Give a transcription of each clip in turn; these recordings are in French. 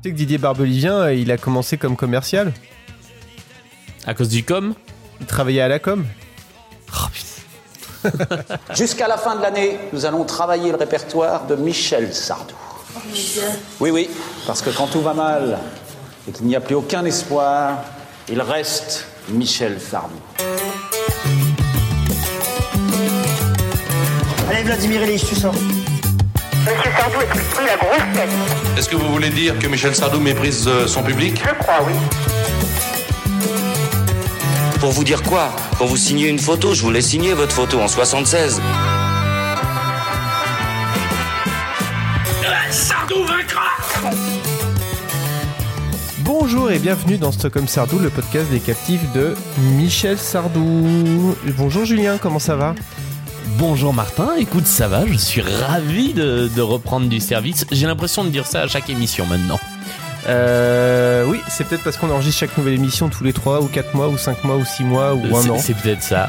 Tu sais que Didier Barbelivien, il a commencé comme commercial. À cause du com Il travaillait à la com. Jusqu'à la fin de l'année, nous allons travailler le répertoire de Michel Sardou. Oui, oui, parce que quand tout va mal et qu'il n'y a plus aucun espoir, il reste Michel Sardou. Vladimir Ilyich, tu sors. Monsieur Sardou est pris la grosse tête. Est-ce que vous voulez dire que Michel Sardou méprise euh, son public? Je crois, oui. Pour vous dire quoi? Pour vous signer une photo, je voulais signer votre photo en 76. Bonjour et bienvenue dans Stockholm Sardou, le podcast des captifs de Michel Sardou. Bonjour Julien, comment ça va? Bonjour Martin, écoute ça va, je suis ravi de, de reprendre du service. J'ai l'impression de dire ça à chaque émission maintenant. Euh, oui, c'est peut-être parce qu'on enregistre chaque nouvelle émission tous les 3 ou 4 mois ou 5 mois ou 6 mois ou un an. C'est peut-être ça.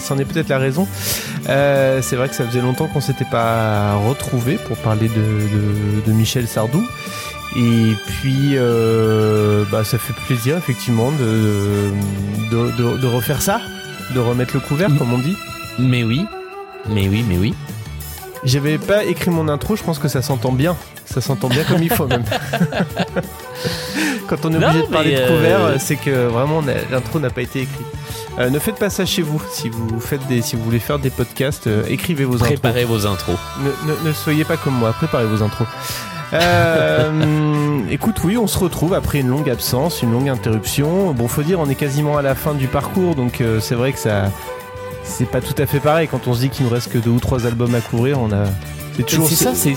C'en est peut-être la raison. Euh, c'est vrai que ça faisait longtemps qu'on s'était pas retrouvé pour parler de, de- de Michel Sardou. Et puis, euh, bah, ça fait plaisir effectivement de, de, de- de refaire ça, de remettre le couvert, Mm. comme on dit. Mais oui, mais oui, mais oui. J'avais pas écrit mon intro, je pense que ça s'entend bien. Ça s'entend bien comme il faut même. Quand on est Non, obligé de parler de euh, couvert, c'est que vraiment l'intro n'a pas été écrite. Euh, ne faites pas ça chez vous. Si vous faites des, si vous voulez faire des podcasts, euh, écrivez vos intros. Préparez vos intros. Ne, ne- ne soyez pas comme moi, préparez vos intros. Euh, écoute, oui, on se retrouve après une longue absence, une longue interruption. Bon, faut dire, on est quasiment à la fin du parcours, donc euh, c'est vrai que ça, c'est pas tout à fait pareil. Quand on se dit qu'il nous reste que deux ou trois albums à couvrir, on a, c'est toujours C'est ça, c'est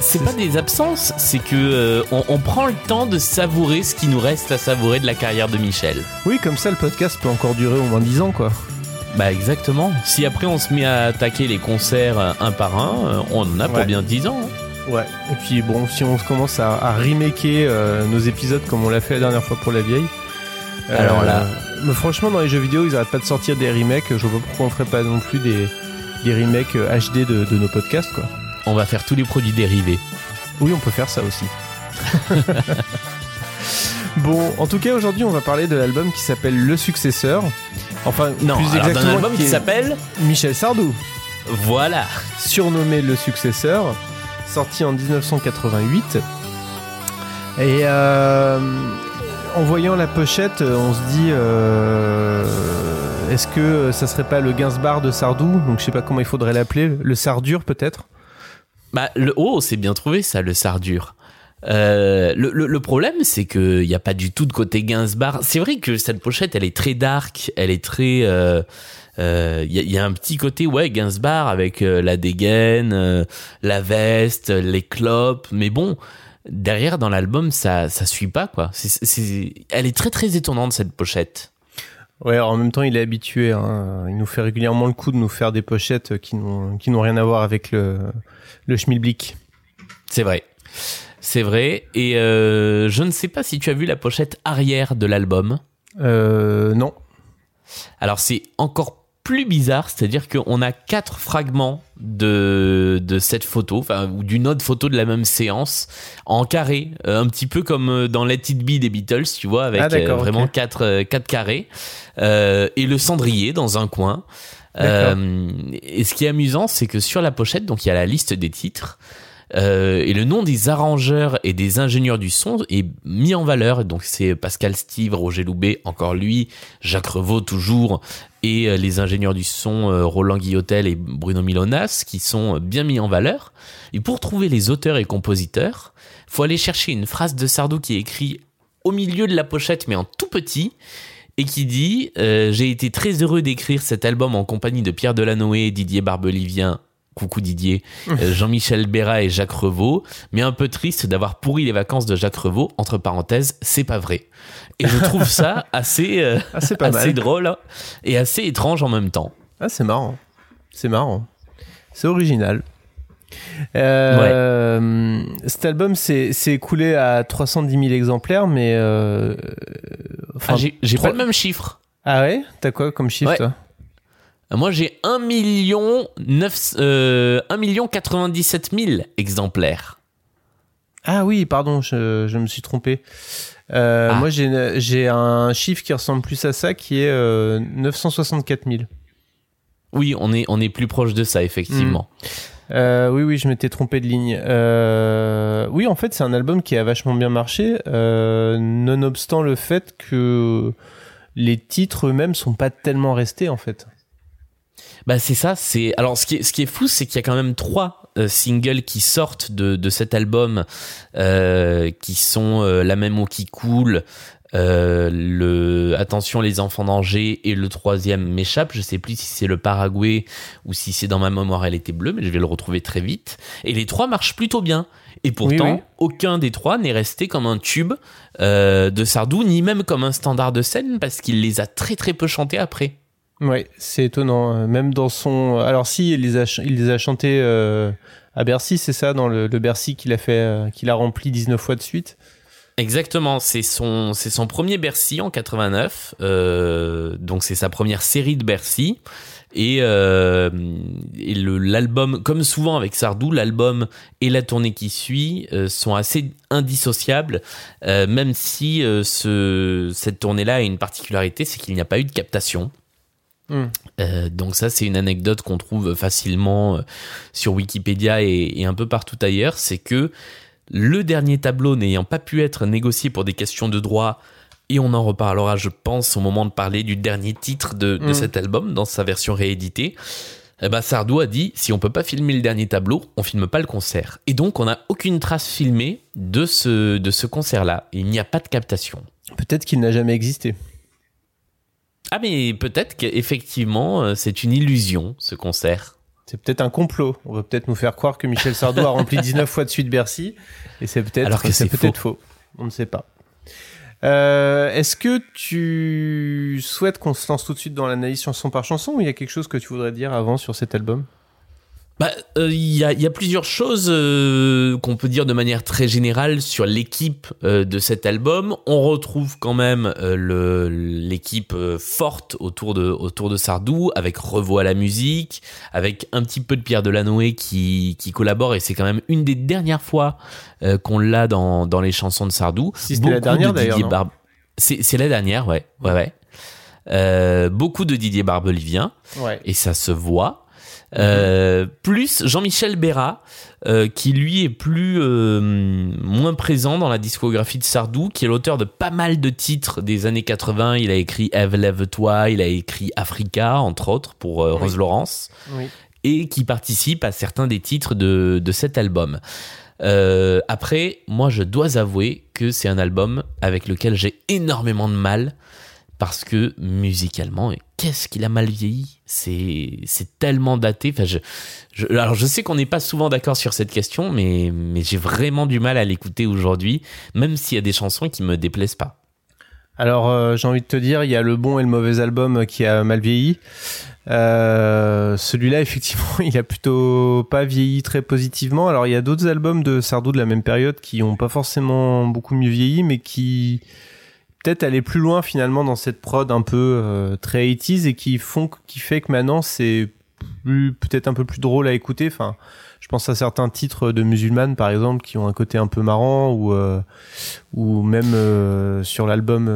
c'est pas des absences, c'est que euh, on, on prend le temps de savourer ce qui nous reste à savourer de la carrière de Michel. Oui, comme ça, le podcast peut encore durer au moins 10 ans, quoi. Bah exactement. Si après on se met à attaquer les concerts euh, un par un, euh, on en a pour Ouais. bien 10 ans. hein. Ouais. Et puis bon, si on commence à, à remaker euh, nos épisodes comme on l'a fait la dernière fois pour la vieille. euh, Alors là- Mais franchement, dans les jeux vidéo, ils arrêtent pas de sortir des remakes. Je vois pas pourquoi on ferait pas non plus des, des remakes euh, HD de, de nos podcasts, quoi. On va faire tous les produits dérivés. Oui, on peut faire ça aussi. bon, en tout cas, aujourd'hui, on va parler de l'album qui s'appelle Le Successeur. Enfin, Non, plus alors d'un exactement, album qui s'appelle Michel Sardou. Voilà. surnommé Le Successeur, sorti en 1988. Et euh, en voyant la pochette, on se dit euh, est-ce que ça serait pas le Gainsbar de Sardou? Donc je sais pas comment il faudrait l'appeler, le Sardur peut-être? Bah le oh, c'est bien trouvé ça, le Sardur. Euh, le, problème, c'est qu'il n'y a pas du tout de côté Gainsbar. C'est vrai que cette pochette, elle est très dark, elle est très. euh, euh, Il y, a, y a un petit côté, ouais, Gainsbar avec euh, la dégaine, euh, la veste, les clopes, mais bon, derrière dans l'album, ça, ça suit pas quoi. C'est, c'est, elle est très très étonnante cette pochette. Ouais, alors en même temps il est habitué, hein. il nous fait régulièrement le coup de nous faire des pochettes qui n'ont qui n'ont rien à voir avec le, le schmilblick. C'est vrai. C'est vrai. Et euh, je ne sais pas si tu as vu la pochette arrière de l'album. Euh, non. Alors c'est encore plus bizarre, c'est-à-dire qu'on a quatre fragments de, de cette photo, enfin, ou d'une autre photo de la même séance, en carré, euh, un petit peu comme euh, dans Let It Be des Beatles, tu vois, avec Ah, euh, vraiment quatre, quatre carrés, Euh, et le cendrier dans un coin. Euh, et ce qui est amusant, c'est que sur la pochette, donc il y a la liste des titres. Euh, et le nom des arrangeurs et des ingénieurs du son est mis en valeur. Donc c'est Pascal Steve, Roger Loubet, encore lui, Jacques Revaux toujours, et euh, les ingénieurs du son euh, Roland Guillotel et Bruno Milonas qui sont bien mis en valeur. Et pour trouver les auteurs et compositeurs, faut aller chercher une phrase de Sardou qui est écrite au milieu de la pochette mais en tout petit et qui dit J'ai été très heureux d'écrire cet album en compagnie de Pierre Delanoë, Didier Barbelivien, coucou Didier, euh, Jean-Michel Béra et Jacques Revaux, mais un peu triste d'avoir pourri les vacances de Jacques Revaux, entre parenthèses, c'est pas vrai. Et je trouve ça assez, euh, Ah pas assez mal. drôle hein, et assez étrange en même temps. Ah, c'est marrant. C'est marrant. C'est original. Euh, Cet album s'est écoulé à 310 000 exemplaires, mais. euh, enfin, Ah, j'ai pas le même chiffre. Ah ouais? T'as quoi comme chiffre Ouais. toi? Moi, j'ai 1 million, 9, euh, 1 million 97 000 exemplaires. Ah oui, pardon, je, je me suis trompé. Euh, Ah. Moi, j'ai un chiffre qui ressemble plus à ça, qui est euh, 964 000. Oui, on est, on est plus proche de ça, effectivement. Euh, oui, oui, je m'étais trompé de ligne. Euh, oui, en fait, c'est un album qui a vachement bien marché, euh, nonobstant le fait que les titres eux-mêmes sont pas tellement restés, en fait. Bah c'est ça, c'est alors ce qui est, ce qui est fou c'est qu'il y a quand même trois euh, singles qui sortent de, de cet album euh, qui sont euh, La même eau qui coule, euh, le Attention les enfants d'Angers et le troisième m'échappe, je sais plus si c'est le Paraguay ou si c'est dans ma mémoire elle était bleue mais je vais le retrouver très vite et les trois marchent plutôt bien et pourtant Oui, oui. aucun des trois n'est resté comme un tube euh, de Sardou ni même comme un standard de scène parce qu'il les a très très peu chantés après. Ouais, c'est étonnant. Euh, Même dans son. Alors, si, il les a, chantés euh, à Bercy, c'est ça, dans le, Bercy qu'il a fait, euh, qu'il a rempli 19 fois de suite? Exactement, c'est son, c'est son premier Bercy en 89, euh, donc c'est sa première série de Bercy. Et, euh, le- l'album, comme souvent avec Sardou, l'album et la tournée qui suit euh, sont assez indissociables, euh, même si euh, ce, cette tournée-là a une particularité, c'est qu'il n'y a pas eu de captation. Hmm. Euh, donc ça, c'est une anecdote qu'on trouve facilement euh, sur Wikipédia et, et un peu partout ailleurs, c'est que le dernier tableau n'ayant pas pu être négocié pour des questions de droit, et on en reparlera, je pense, au moment de parler du dernier titre de, de Mm. cet album, dans sa version rééditée, eh ben Sardou a dit, si on peut pas filmer le dernier tableau, on filme pas le concert. Et donc, on n'a aucune trace filmée de ce, de ce concert-là. Il n'y a pas de captation. Peut-être qu'il n'a jamais existé. Ah, mais peut-être qu'effectivement, euh, c'est une illusion, ce concert. C'est peut-être un complot. On va peut-être nous faire croire que Michel Sardou a rempli 19 fois de suite Bercy. Et c'est peut-être Alors que c'est c'est peut-être faux. On ne sait pas. Euh, Est-ce que tu souhaites qu'on se lance tout de suite dans l'analyse chanson par chanson ou il y a quelque chose que tu voudrais dire avant sur cet album? Bah, euh, il y, a, il y a plusieurs choses euh, qu'on peut dire de manière très générale sur l'équipe euh, de cet album. On retrouve quand même le- l'équipe forte autour de, autour de Sardou, avec Revo à la musique, avec un petit peu de Pierre Delanoë qui, qui collabore, et c'est quand même une des dernières fois qu'on l'a dans, dans les chansons de Sardou. Si c'était la dernière, de d'ailleurs, Barbe- C'est c'est la dernière, ouais. ouais, ouais. Beaucoup de Didier Barbelivien Ouais. et ça se voit. Euh, plus Jean-Michel Béra, euh, qui lui est plus euh, moins présent dans la discographie de Sardou, qui est l'auteur de pas mal de titres des années 80. Il a écrit Ève lève-toi, il a écrit Africa, entre autres, pour Rose Laurence, Oui. et qui participe à certains des titres de, de cet album. Après, moi, je dois avouer que c'est un album avec lequel j'ai énormément de mal parce que musicalement, qu'est-ce qu'il a mal vieilli? C'est tellement daté. Enfin, je- alors je sais qu'on n'est pas souvent d'accord sur cette question, mais mais j'ai vraiment du mal à l'écouter aujourd'hui, même s'il y a des chansons qui me déplaisent pas. Alors, euh, j'ai envie de te dire, il y a le bon et le mauvais album qui a mal vieilli. Euh, Celui-là, effectivement, il a plutôt pas vieilli très positivement. Alors, il y a d'autres albums de Sardou de la même période qui ont pas forcément beaucoup mieux vieilli, mais qui peut-être allaient plus loin finalement dans cette prod un peu euh, très 80s et qui font, qui fait que maintenant c'est plus- peut-être un peu plus drôle à écouter. Enfin, je pense à certains titres de musulmanes par exemple qui ont un côté un peu marrant ou euh, ou même euh, sur l'album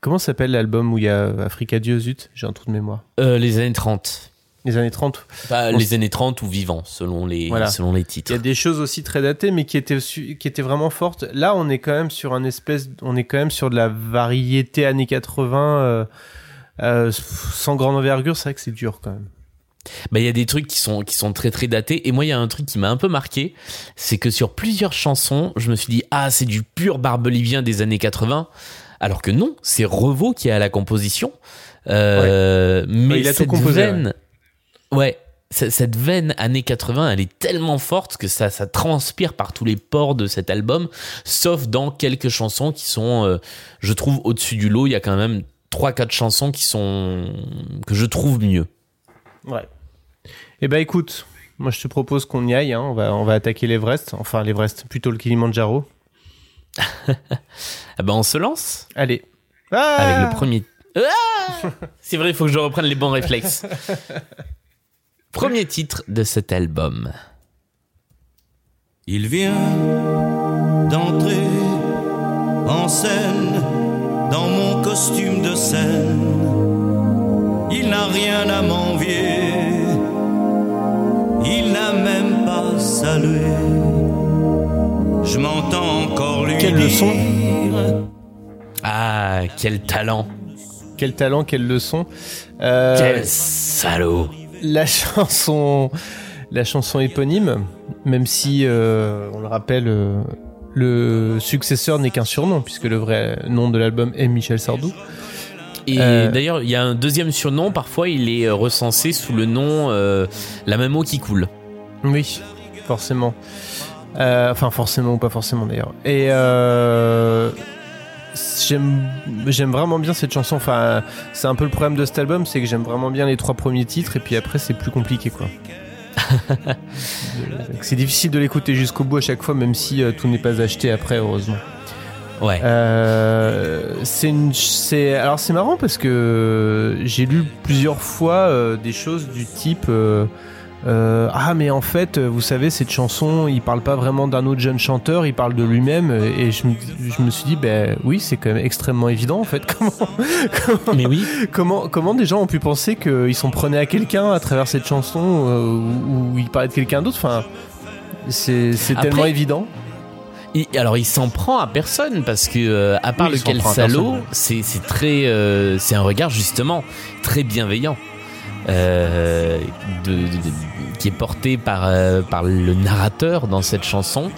comment s'appelle l'album où il y a Africa Dieu zut j'ai un trou de mémoire les années 30. Les années 30 Pas Bon, les années 30 ou vivants, selon les, Voilà. selon les il titres. y a des choses aussi très datées mais qui étaient qui étaient vraiment fortes là on est quand même sur un espèce on est quand même sur de la variété années 80 euh, euh, sans grande envergure c'est vrai que c'est dur quand même Bah, il y a des trucs qui sont, qui sont très très datés. Et moi, il y a un truc qui m'a un peu marqué. C'est que sur plusieurs chansons, je me suis dit, ah, c'est du pur barbelivien des années 80. Alors que non, c'est Revo qui est à la composition. Euh, Mais il a tout composé, veine, ouais. C- Cette veine années 80, elle est tellement forte que ça, ça transpire par tous les pores de cet album, sauf dans quelques chansons qui sont, euh, je trouve, au-dessus du lot. Il y a quand même 3-4 chansons qui sont, que je trouve mieux. Ouais. Eh ben écoute, moi je te propose qu'on y aille. hein. On va on va attaquer l'Everest, enfin l'Everest, plutôt le Kilimanjaro. Ah ben, on se lance Allez. Ah avec le premier Ah C'est vrai, il faut que je reprenne les bons réflexes. Premier titre de cet album. Il vient d'entrer en scène dans mon costume de scène. Il n'a rien à m'envier. Il n'a même pas salué. Je m'entends encore lui Quelle leçon dire Ah, quel talent. Quel talent, quelle leçon. Euh, Quel salaud. La chanson, la chanson éponyme, même si euh, on le rappelle, euh, le successeur n'est qu'un surnom puisque le vrai nom de l'album est Michel Sardou. Et Euh, d'ailleurs, il y a un deuxième surnom, parfois il est recensé sous le nom La même eau qui coule. Oui, forcément. Enfin, forcément ou pas forcément d'ailleurs. Et j'aime, j'aime vraiment bien cette chanson. Enfin, c'est un peu le problème de cet album, c'est que j'aime vraiment bien les trois premiers titres et puis après c'est plus compliqué quoi. C'est difficile de l'écouter jusqu'au bout à chaque fois, même si euh, tout n'est pas acheté après, heureusement. Ouais. Euh, c'est une, c'est, alors c'est marrant parce que j'ai lu plusieurs fois euh, des choses du type euh, euh, ah mais en fait vous savez cette chanson il parle pas vraiment d'un autre jeune chanteur il parle de lui-même. Et je, me- je me suis dit ben oui c'est quand même extrêmement évident en fait comment comment, Mais oui. comment comment des gens ont pu penser qu'ils s'en prenaient à quelqu'un à travers cette chanson euh, où, où il parlait de quelqu'un d'autre. Enfin c'est, Après- tellement évident. Il- alors il s'en prend à personne parce que euh, à part Oui, lequel salaud, c'est c'est très euh, c'est un regard justement très bienveillant euh, de, de- de- qui est porté par euh, par le narrateur dans cette chanson.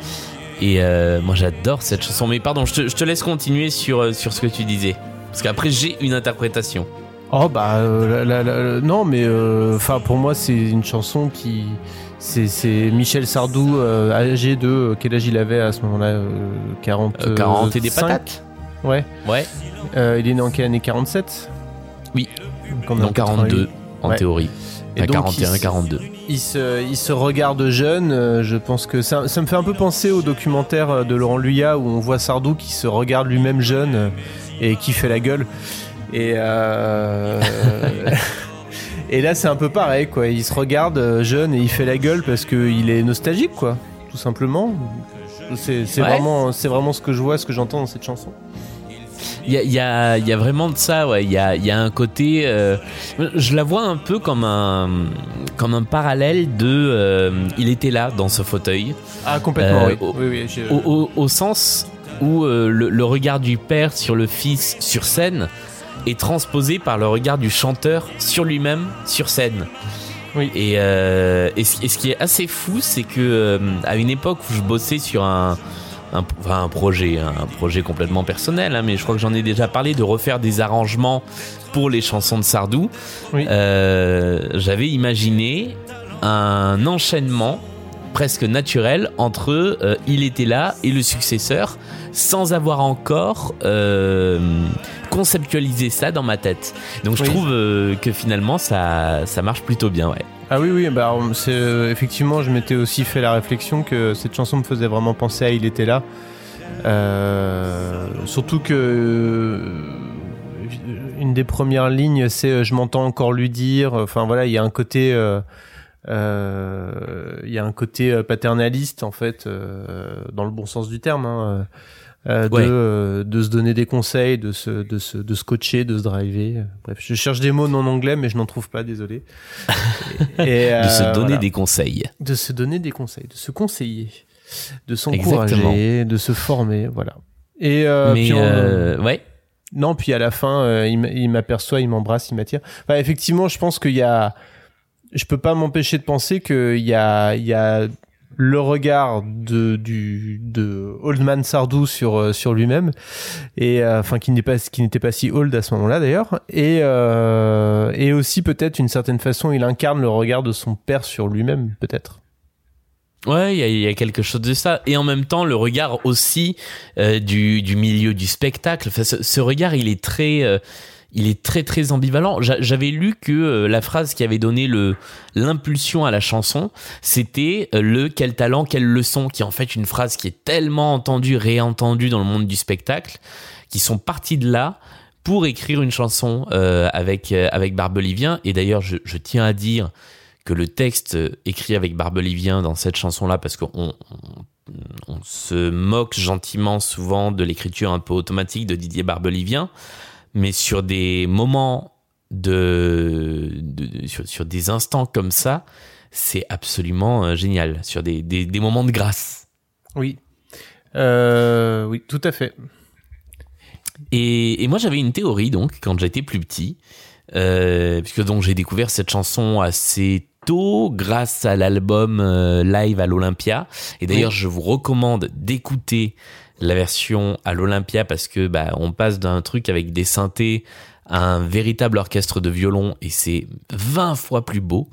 Et euh, moi j'adore cette chanson. Mais pardon, je te, je te laisse continuer sur sur ce que tu disais parce qu'après j'ai une interprétation. Oh bah la- la- la- non mais enfin pour moi c'est une chanson qui c'est c'est Michel Sardou âgé de quel âge il avait à ce moment-là euh, 40 Euh, 40 et des 5? patates. Ouais. Ouais. Il est né en quelle année? 47 Oui. Donc on est en Dans 42 en Ouais. théorie. Et À donc, 41, il- 42. Il se, il se regarde jeune, euh, je pense que ça, ça me fait un peu penser au documentaire euh, de Laurent Luyat où on voit Sardou qui se regarde lui-même jeune euh, et qui fait la gueule. Et, euh, et là c'est un peu pareil quoi, il se regarde jeune et il fait la gueule parce qu'il est nostalgique quoi, tout simplement. C'est c'est Ouais. vraiment, c'est vraiment ce que je vois, ce que j'entends dans cette chanson. Il y a, y, a, y a vraiment de ça, ouais. Il y a, y a un côté. euh, je la vois un peu comme un, comme un parallèle de. euh, il était là dans ce fauteuil. Ah complètement Euh, oui. au- oui, oui, je- Au, au- au sens où le, le regard du père sur le fils sur scène est transposé par le regard du chanteur sur lui-même sur scène. Oui. Et, et, ce, et ce qui est assez fou, c'est que à une époque où je bossais sur un, un, enfin, un projet, un projet complètement personnel, hein, mais je crois que j'en ai déjà parlé de refaire des arrangements pour les chansons de Sardou. Oui. Euh, J'avais imaginé un enchaînement presque naturel entre euh, Il était là et le successeur, sans avoir encore euh, conceptualisé ça dans ma tête. Donc je Oui. trouve que finalement ça, ça marche plutôt bien, ouais. Ah oui, oui, bah, c'est, euh, effectivement, je m'étais aussi fait la réflexion que cette chanson me faisait vraiment penser à Il était là. Euh, surtout que euh, une des premières lignes, c'est euh, Je m'entends encore lui dire. Enfin voilà, il y a un côté. euh, il y a un côté paternaliste en fait dans le bon sens du terme hein, euh, de, euh, de se donner des conseils de se de se de se coacher de se driver bref je cherche des mots non anglais mais je n'en trouve pas désolé et, De se euh, donner voilà. des conseils. de se donner des conseils de se conseiller de s'encourager de se former voilà et euh, Mais puis on- euh, ouais, non, puis à la fin, euh, il m'aperçoit, il m'embrasse, il m'attire. Enfin, effectivement, je pense qu'il y a. Je peux pas m'empêcher de penser qu'il y a, il y a le regard de du de Oldman Sardou sur euh, sur lui-même et euh, enfin qui n'est pas qui n'était pas si old à ce moment-là d'ailleurs et euh, et aussi peut-être d'une certaine façon il incarne le regard de son père sur lui-même peut-être. Ouais, il y, y a quelque chose de ça. Et en même temps, le regard aussi euh, du, du milieu du spectacle. Enfin, ce, ce regard, il est très, euh, il est très très ambivalent. J'a- J'avais lu que euh, la phrase qui avait donné le l'impulsion à la chanson, c'était euh, le quel talent, quelle leçon, qui est en fait une phrase qui est tellement entendue, réentendue dans le monde du spectacle, qui sont partis de là pour écrire une chanson euh, avec avec Barbelivien. Et d'ailleurs, je, tiens à dire que le texte écrit avec Barbelivien dans cette chanson-là, parce qu'on on, on se moque gentiment souvent de l'écriture un peu automatique de Didier Barbelivien, mais sur des moments de, sur, sur des instants comme ça, c'est absolument euh, génial. Sur des, des, des moments de grâce. Oui. Euh, oui, tout à fait. Et, et moi, j'avais une théorie, donc, quand j'étais plus petit, euh, puisque donc j'ai découvert cette chanson assez tôt grâce à l'album euh, live à l'Olympia. Et d'ailleurs, je vous recommande d'écouter la version à l'Olympia parce que bah, on passe d'un truc avec des synthés à un véritable orchestre de violon et c'est 20 fois plus beau.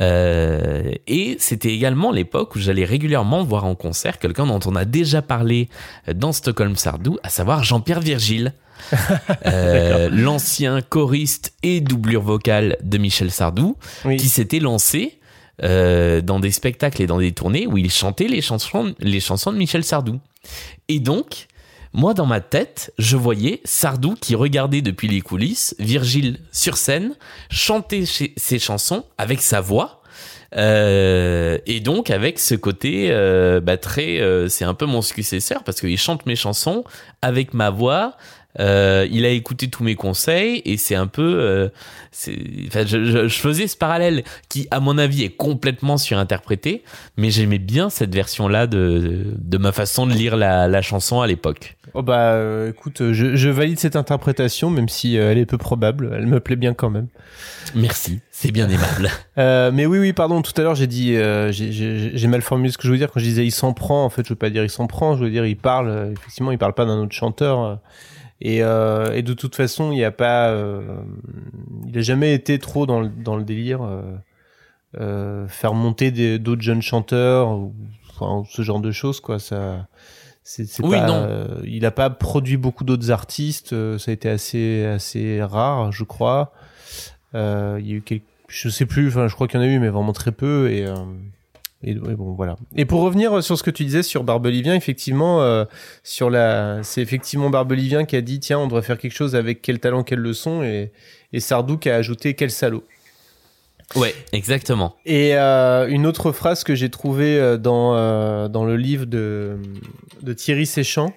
Euh, et c'était également l'époque où j'allais régulièrement voir en concert quelqu'un dont on a déjà parlé dans Stockholm Sardou, à savoir Jean-Pierre Virgile, euh, l'ancien choriste et doublure vocale de Michel Sardou, Oui. qui s'était lancé euh, dans des spectacles et dans des tournées où il chantait les chansons, les chansons de Michel Sardou. Et donc, moi, dans ma tête, je voyais Sardou qui regardait depuis les coulisses, Virgile sur scène, chanter ses chansons avec sa voix. Euh, et donc avec ce côté euh, bah, très, euh, c'est un peu mon successeur parce qu'il chante mes chansons avec ma voix. Euh, il a écouté tous mes conseils et c'est un peu, euh, enfin, je, je- je faisais ce parallèle qui, à mon avis, est complètement surinterprété, mais j'aimais bien cette version-là de, de ma façon de lire la, la chanson à l'époque. Oh bah euh, écoute, je, je valide cette interprétation, même si euh, elle est peu probable. Elle me plaît bien quand même. Merci, c'est bien aimable. Euh, mais oui, oui, pardon. Tout à l'heure, j'ai dit, euh, j'ai- mal formulé ce que je voulais dire quand je disais il s'en prend. En fait, je veux pas dire il s'en prend. Je veux dire il parle. effectivement, il parle pas d'un autre chanteur. Et, euh, et de toute façon, il y a pas, euh, il a jamais été trop dans le, dans le délire. euh, euh, faire monter d'autres jeunes chanteurs ou enfin, ce genre de choses, quoi. Ça. C'est, Oui, pas, non. euh, il a pas produit beaucoup d'autres artistes. euh, ça a été assez, assez rare, je crois. Euh, il y a eu quelques, je sais plus, enfin, je crois qu'il y en a eu, mais vraiment très peu. Et, euh, et, bon, voilà. Et pour revenir sur ce que tu disais sur Barbelivien, effectivement, euh, sur la, c'est effectivement Barbelivien qui a dit, tiens, on devrait faire quelque chose avec quel talent, quelle leçon, et, et Sardou qui a ajouté quel salaud. Ouais, exactement. Et euh, une autre phrase que j'ai trouvée euh, dans, euh, dans le livre de, de Thierry Séchant,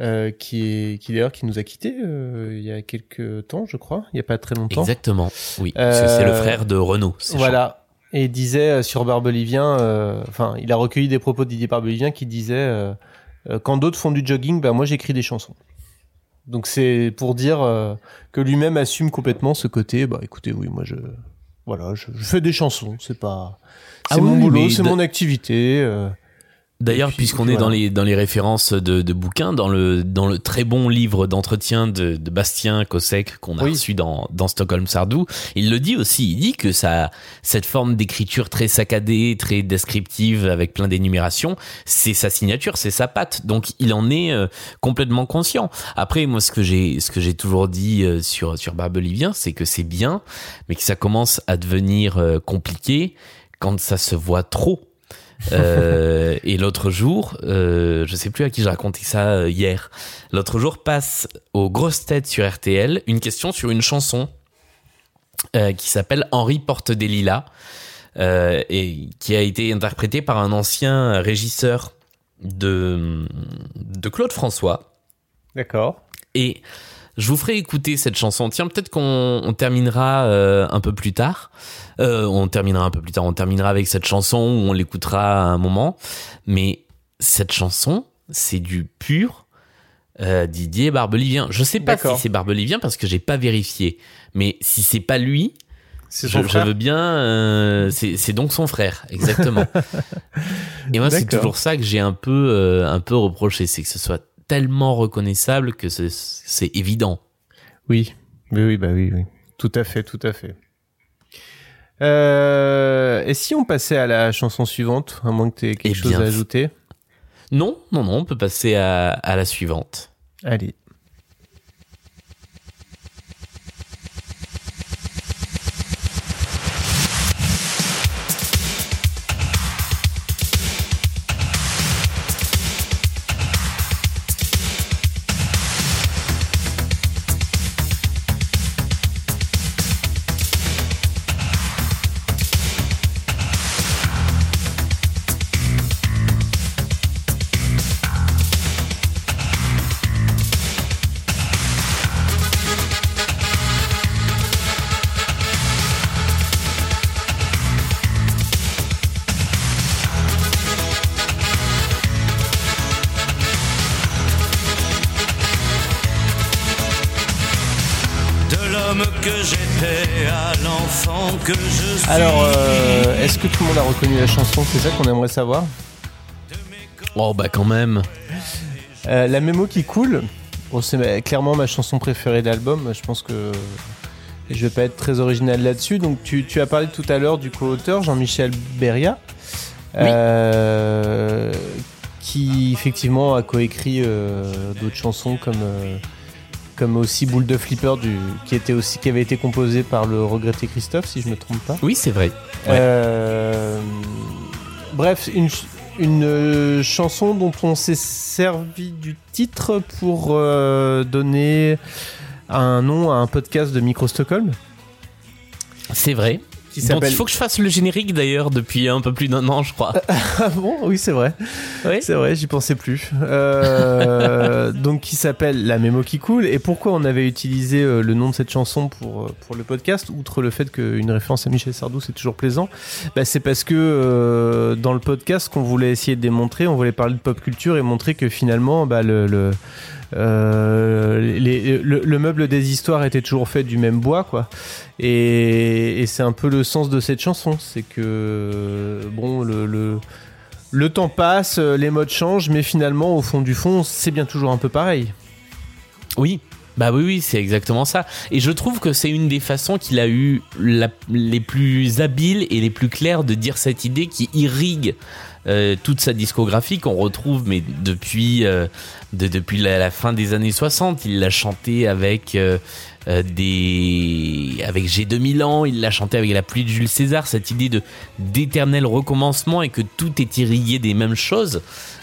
euh, qui, est, qui d'ailleurs qui nous a quittés euh, il y a quelques temps, je crois, il y a pas très longtemps. Exactement. Oui, parce que c'est le Euh, frère de Renaud. Voilà. Et disait euh, sur Barbelivien, euh, enfin, il a recueilli des propos de Didier Barbelivien qui disait euh, euh, quand d'autres font du jogging, bah moi j'écris des chansons. Donc c'est pour dire que lui-même assume complètement ce côté. Bah écoutez, oui, moi je, voilà, je, je fais des chansons. C'est pas, c'est Ah mon oui, boulot, c'est mon activité. D'ailleurs, puisqu'on est dans les dans les références de, de bouquins, dans le dans le très bon livre d'entretien de, de Bastien Kossek qu'on a Oui. reçu dans dans Stockholm Sardou, il le dit aussi. Il dit que ça cette forme d'écriture très saccadée, très descriptive avec plein d'énumérations, c'est sa signature, c'est sa patte. Donc il en est euh, complètement conscient. Après, moi, ce que j'ai ce que j'ai toujours dit euh, sur sur Barbelivien, c'est que c'est bien, mais que ça commence à devenir euh, compliqué quand ça se voit trop. Euh, et l'autre jour, euh, je sais plus à qui j'ai raconté ça euh, hier. L'autre jour passe aux grosses têtes sur RTL une question sur une chanson euh, qui s'appelle Henri porte des lilas et qui a été interprétée par un ancien régisseur de de Claude François. D'accord. Et je vous ferai écouter cette chanson. Tiens, peut-être qu'on on terminera euh, un peu plus tard. Euh, on terminera un peu plus tard. On terminera avec cette chanson où on l'écoutera à un moment. Mais cette chanson, c'est du pur euh, Didier Barbelivien. Je sais pas si c'est Barbelivien parce que j'ai pas vérifié. Mais si c'est pas lui, je, veux bien. euh, c'est donc son frère, exactement. Et moi, c'est toujours ça que j'ai un peu, euh, un peu reproché, c'est que ce soit tellement reconnaissable que c'est- évident. Oui, oui, oui, bah oui, oui. Tout à fait, tout à fait. Euh, et si on passait à la chanson suivante, à moins que tu aies quelque Eh chose à ajouter? Non, non, non, on peut passer à, à la suivante. Allez. C'est ça qu'on aimerait savoir. Oh bah quand même. Euh, la mémo qui coule, bon, c'est clairement ma chanson préférée de l'album. Je pense que je vais pas être très original là-dessus. Donc, tu, tu as parlé tout à l'heure du co-auteur Jean-Michel Beria, euh, qui effectivement a coécrit euh, d'autres chansons comme euh, comme aussi Boule de Flipper du, qui était aussi qui avait été composé par le regretté Christophe, si je me trompe pas. Oui, c'est vrai. Euh, bref, une, euh, chanson dont on s'est servi du titre pour euh, donner un nom à un podcast de Micro Stockholm? C'est vrai. Qui Donc s'appelle- il faut que je fasse le générique d'ailleurs depuis un peu plus d'un an, je crois. Ah bon? Oui, c'est vrai. Oui. C'est vrai, j'y pensais plus. Euh, donc, qui s'appelle La mémo qui coule. Et pourquoi on avait utilisé euh, le nom de cette chanson pour, euh, pour le podcast, outre le fait qu'une référence à Michel Sardou, c'est toujours plaisant? Bah, C'est parce que euh, dans le podcast qu'on voulait essayer de démontrer, on voulait parler de pop culture et montrer que finalement, bah, le. le euh, le, le meuble des histoires était toujours fait du même bois, quoi. Et, c'est un peu le sens de cette chanson, c'est que bon, le, le, temps passe, les modes changent, mais finalement, au fond du fond, c'est bien toujours un peu pareil. Oui. Bah oui, oui, c'est exactement ça. Et je trouve que c'est une des façons qu'il a eu les plus habiles et les plus claires de dire cette idée qui irrigue euh, toute sa discographie qu'on retrouve, mais depuis, euh, de- depuis la, la fin des années 60. Il l'a chanté avec euh, des, avec J'ai 2000 ans, il l'a chanté avec La pluie de Jules César, cette idée de d'éternel recommencement et que tout est irrigué des mêmes choses.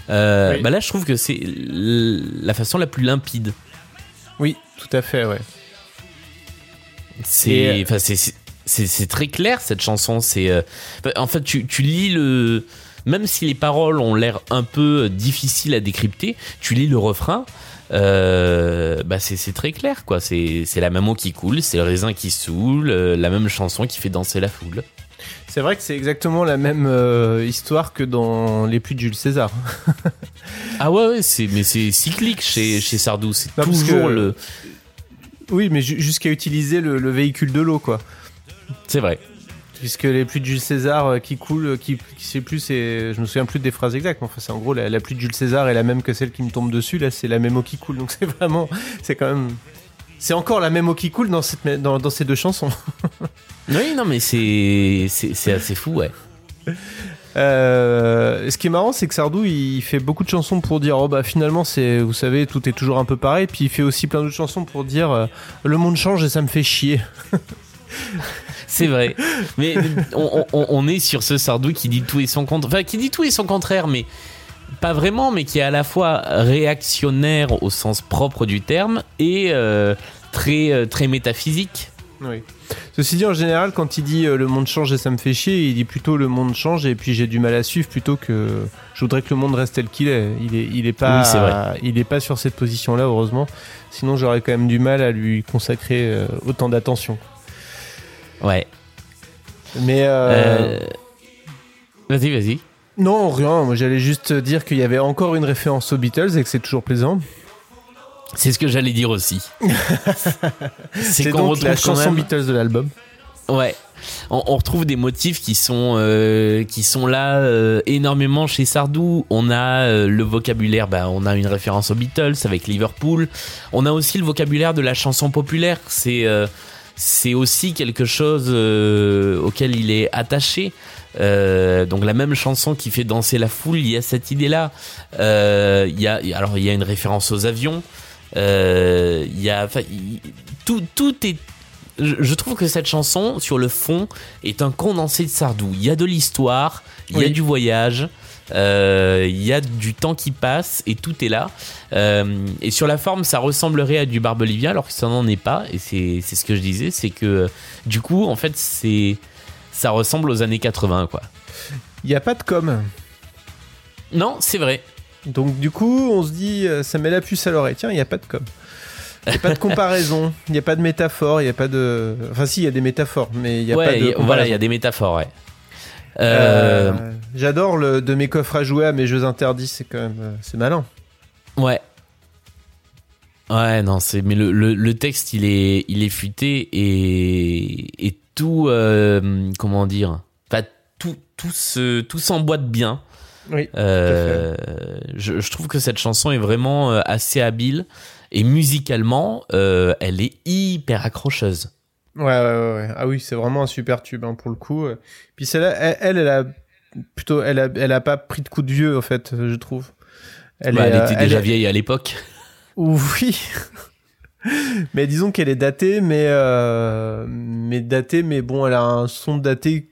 Euh, Oui. Bah là, je trouve que c'est la façon la plus limpide. Oui, tout à fait, ouais. C'est, enfin, c'est, c'est- c'est, c'est très clair cette chanson. C'est, euh, en fait, tu, tu lis le, même si les paroles ont l'air un peu difficiles à décrypter, tu lis le refrain. euh, bah c'est, très clair quoi. C'est, la même eau qui coule, c'est le raisin qui saoule, euh, la même chanson qui fait danser la foule. C'est vrai que c'est exactement la même euh, histoire que dans Les Pluies de Jules César. Ah ouais, ouais c'est, mais c'est cyclique chez, chez Sardou. C'est toujours que- le, Oui, mais ju- jusqu'à utiliser le, le véhicule de l'eau, quoi. c'est vrai. Puisque Les Pluies de Jules César euh, qui coulent, euh, qui, qui sais plus, c'est, je me souviens plus des phrases exactes, mais enfin, c'est en gros la, la pluie de Jules César est la même que celle qui me tombe dessus. Là, c'est la même eau qui coule, donc c'est vraiment, c'est quand même, c'est encore la même eau qui coule dans cette, dans, dans ces deux chansons. Oui, non, mais c'est, c'est, c'est assez fou, ouais. Euh, ce qui est marrant, c'est que Sardou, il fait beaucoup de chansons pour dire, oh bah finalement, c'est, vous savez, tout est toujours un peu pareil. Puis il fait aussi plein d'autres chansons pour dire, euh, le monde change et ça me fait chier. C'est vrai. Mais on, on- on est sur ce Sardou qui dit tout et son contraire. Enfin, qui dit tout et son contraire, mais pas vraiment, mais qui est à la fois réactionnaire au sens propre du terme et euh, très, euh, très métaphysique. Oui. Ceci dit, en général, quand il dit euh, le monde change et ça me fait chier, il dit plutôt le monde change et puis j'ai du mal à suivre plutôt que je voudrais que le monde reste tel qu'il est. Il est, il est pas, Oui, c'est vrai. il est pas sur cette position-là, heureusement. Sinon, j'aurais quand même du mal à lui consacrer euh, autant d'attention. Ouais. Mais euh, Euh, Vas-y, vas-y. non, rien. Moi, j'allais juste dire qu'il y avait encore une référence aux Beatles et que c'est toujours plaisant. C'est ce que j'allais dire aussi. C'est qu'on retrouve la chanson même- Beatles de l'album. Ouais. On, on retrouve des motifs qui sont euh, qui sont là euh, énormément chez Sardou. On a euh, le vocabulaire, bah, on a une référence aux Beatles avec Liverpool. On a aussi le vocabulaire de la chanson populaire. C'est c'est aussi quelque chose euh, auquel il est attaché. Euh, donc la même chanson qui fait danser la foule, il y a cette idée-là. Euh, il y a alors il y a une référence aux avions. Il y a enfin, il- tout tout est je trouve que cette chanson, sur le fond, est un condensé de Sardou. Il y a de l'histoire, il y a du voyage, il y a du temps qui passe et tout est là. Euh, et sur la forme, ça ressemblerait à du Barbelivien alors que ça n'en est pas. Et c'est ce que je disais, c'est que euh, du coup, en fait, c'est ça ressemble aux années 80, quoi. Il n'y a pas de com. Non, c'est vrai. Donc du coup, on se dit, euh, ça met la puce à l'oreille. Tiens, il n'y a pas de com. Il n'y a pas de comparaison, il n'y a pas de métaphore, il n'y a pas de... Enfin si, il y a des métaphores, mais il n'y a ouais, pas de y- voilà, il y a des métaphores, ouais. Euh, Euh, J'adore le de mes coffres à jouer à mes jeux interdits, c'est quand même... euh, c'est malin. Ouais. Ouais, non, c'est mais le, le, le texte il est il est futé et et tout euh, comment dire, enfin tout tout se tout s'emboîte bien. Oui. Euh, je, je trouve que cette chanson est vraiment assez habile et musicalement, elle est hyper accrocheuse. Ouais, ouais, ouais. Ah oui, c'est vraiment un super tube hein, pour le coup. Puis celle-là, elle, elle, elle a plutôt, elle a, elle a pas pris de coup de vieux en fait, je trouve. Elle, bah, est, elle était déjà vieille à l'époque. Oui. mais disons qu'elle est datée, mais euh, mais datée, mais bon, elle a un son daté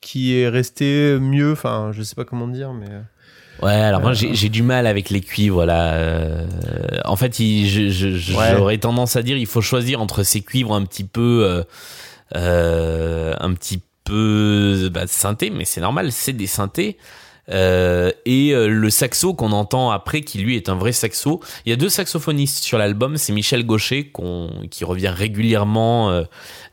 qui est resté mieux. Enfin, je sais pas comment dire, mais. Ouais, alors moi j'ai du mal avec les cuivres là. Euh, en fait, j'aurais ouais. tendance à dire il faut choisir entre ces cuivres un petit peu, euh, euh, un petit peu bah, synthé, mais c'est normal, c'est des synthés. Euh, et euh, le saxo qu'on entend après, qui lui est un vrai saxo. Il y a deux saxophonistes sur l'album, c'est Michel Gaucher qui revient régulièrement euh,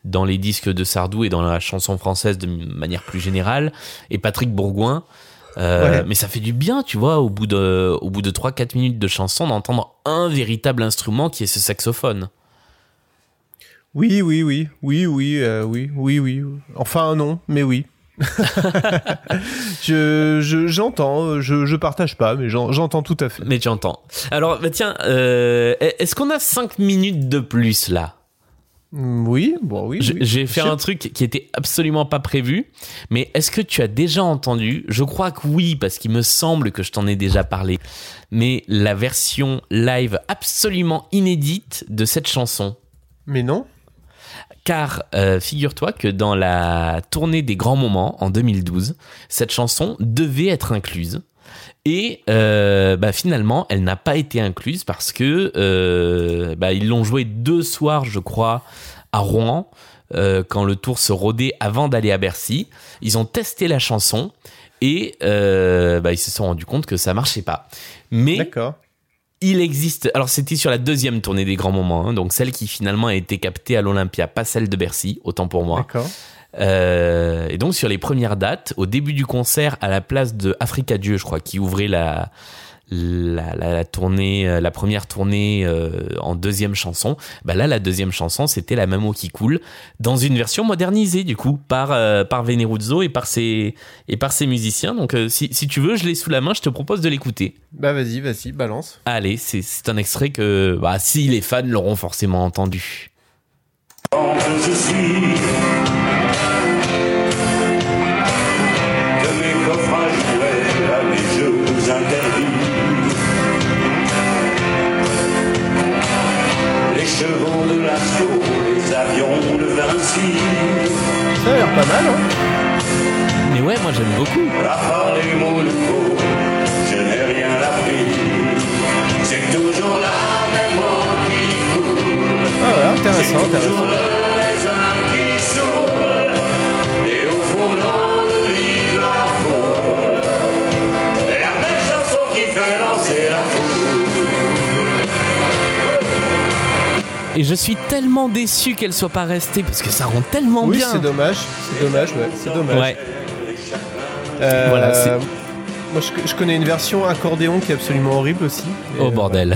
dans les disques de Sardou et dans la chanson française de manière plus générale, et Patrick Bourgoin. Euh, ouais. Mais ça fait du bien, tu vois, au bout de, au bout de 3-4 minutes de chanson, d'entendre un véritable instrument qui est ce saxophone. Oui, oui, oui, oui, oui, euh, oui, oui, oui. Enfin, non, mais oui. je, je, j'entends, je, je partage pas, mais j'entends tout à fait. Mais tu entends. Alors, bah tiens, euh, est-ce qu'on a 5 minutes de plus là? Oui, bon oui. oui. J'ai fait un truc qui était absolument pas prévu, mais est-ce que tu as déjà entendu? Je crois que oui, parce qu'il me semble que je t'en ai déjà parlé. Mais la version live absolument inédite de cette chanson. Mais non. Car euh, figure-toi que dans la tournée des grands moments en 2012, cette chanson devait être incluse. Et euh, bah, finalement, elle n'a pas été incluse parce que euh, bah, ils l'ont joué deux soirs, je crois, à Rouen, euh, quand le tour se rodait avant d'aller à Bercy. Ils ont testé la chanson et bah, ils se sont rendus compte que ça marchait pas. Mais D'accord. il existe. Alors c'était sur la deuxième tournée des grands moments, hein, donc celle qui finalement a été captée à l'Olympia, pas celle de Bercy, autant pour moi. D'accord. Euh, et donc sur les premières dates, au début du concert, à la place de Africa Dieu, je crois, qui ouvrait la la, la, la tournée, la première tournée euh, en deuxième chanson, bah là la deuxième chanson c'était la même eau qui coule dans une version modernisée du coup par euh, par Veneruzzo et par ses et par ses musiciens. Donc euh, si, si tu veux, je l'ai sous la main, je te propose de l'écouter. Bah vas-y, vas-y, balance. Allez, c'est c'est un extrait que bah si les fans l'auront forcément entendu. Je suis Ça a l'air pas mal, hein Mais ouais, moi j'aime beaucoup. À part les mots de faux, je n'ai rien appris. C'est toujours la même eau qui coule. Ah ouais, intéressant, intéressant. Et je suis tellement déçu qu'elle soit pas restée parce que ça rend tellement oui, bien. c'est dommage, c'est dommage, ouais, c'est dommage. Ouais. Euh, Voilà, c'est- Moi, je, je connais une version accordéon qui est absolument horrible aussi. Oh euh, bordel.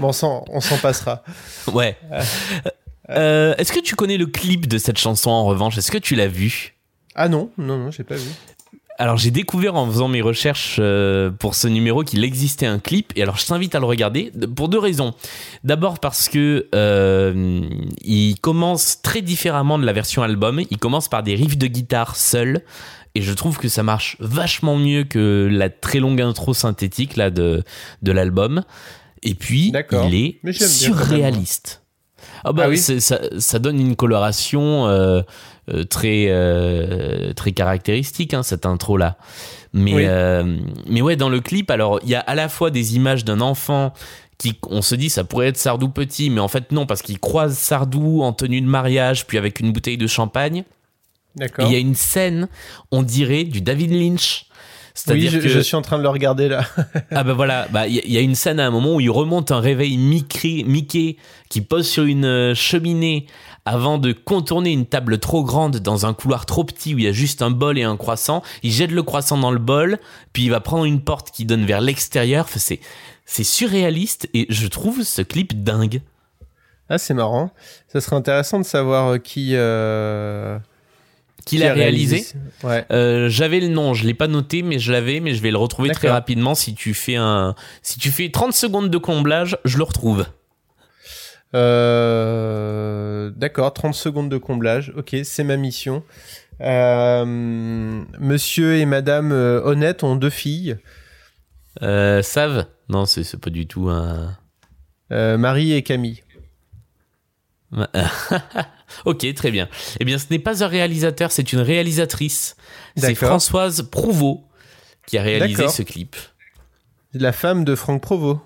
bon, on s'en on s'en passera. ouais. Euh, Est-ce que tu connais le clip de cette chanson en revanche? Est-ce que tu l'as vu? Ah non, non, non, j'ai pas vu. Alors j'ai découvert en faisant mes recherches euh, pour ce numéro qu'il existait un clip et alors je t'invite à le regarder de- pour deux raisons. D'abord parce que euh, il commence très différemment de la version album. Il commence par des riffs de guitare seuls et je trouve que ça marche vachement mieux que la très longue intro synthétique là de de l'album. Et puis il est surréaliste. Ah bah Ah oui ça, ça donne une coloration euh, euh, très euh, très caractéristique hein, cette intro là. Mais Oui. euh, mais ouais dans le clip alors il y a à la fois des images d'un enfant qui on se dit ça pourrait être Sardou petit mais en fait non parce qu'il croise Sardou en tenue de mariage puis avec une bouteille de champagne. D'accord. il y a une scène on dirait du David Lynch. C'est-à-dire je, que je suis en train de le regarder là. ah bah voilà, bah il y, a- il y a une scène à un moment où il remonte un réveil Mickey, Mickey qui pose sur une cheminée avant de contourner une table trop grande dans un couloir trop petit où il y a juste un bol et un croissant. Il jette le croissant dans le bol, puis il va prendre une porte qui donne vers l'extérieur. Enfin, c'est c'est surréaliste et je trouve ce clip dingue. Ah, c'est marrant. Ça serait intéressant de savoir euh, qui. Euh... Qui l'a réalisé Ouais. Euh, J'avais le nom, je l'ai pas noté, mais je l'avais, mais je vais le retrouver très rapidement. Si tu fais un, si tu fais 30 secondes de comblage, je le retrouve. Euh, D'accord, 30 secondes de comblage. Ok, c'est ma mission. Euh, monsieur et Madame euh, Honnête ont deux filles, Euh, Save Non, c'est pas du tout un. Marie et Camille. ok, très bien. Eh bien, ce n'est pas un réalisateur, c'est une réalisatrice. C'est. Françoise Prouveau qui a réalisé ce clip. La femme de Franck Provost.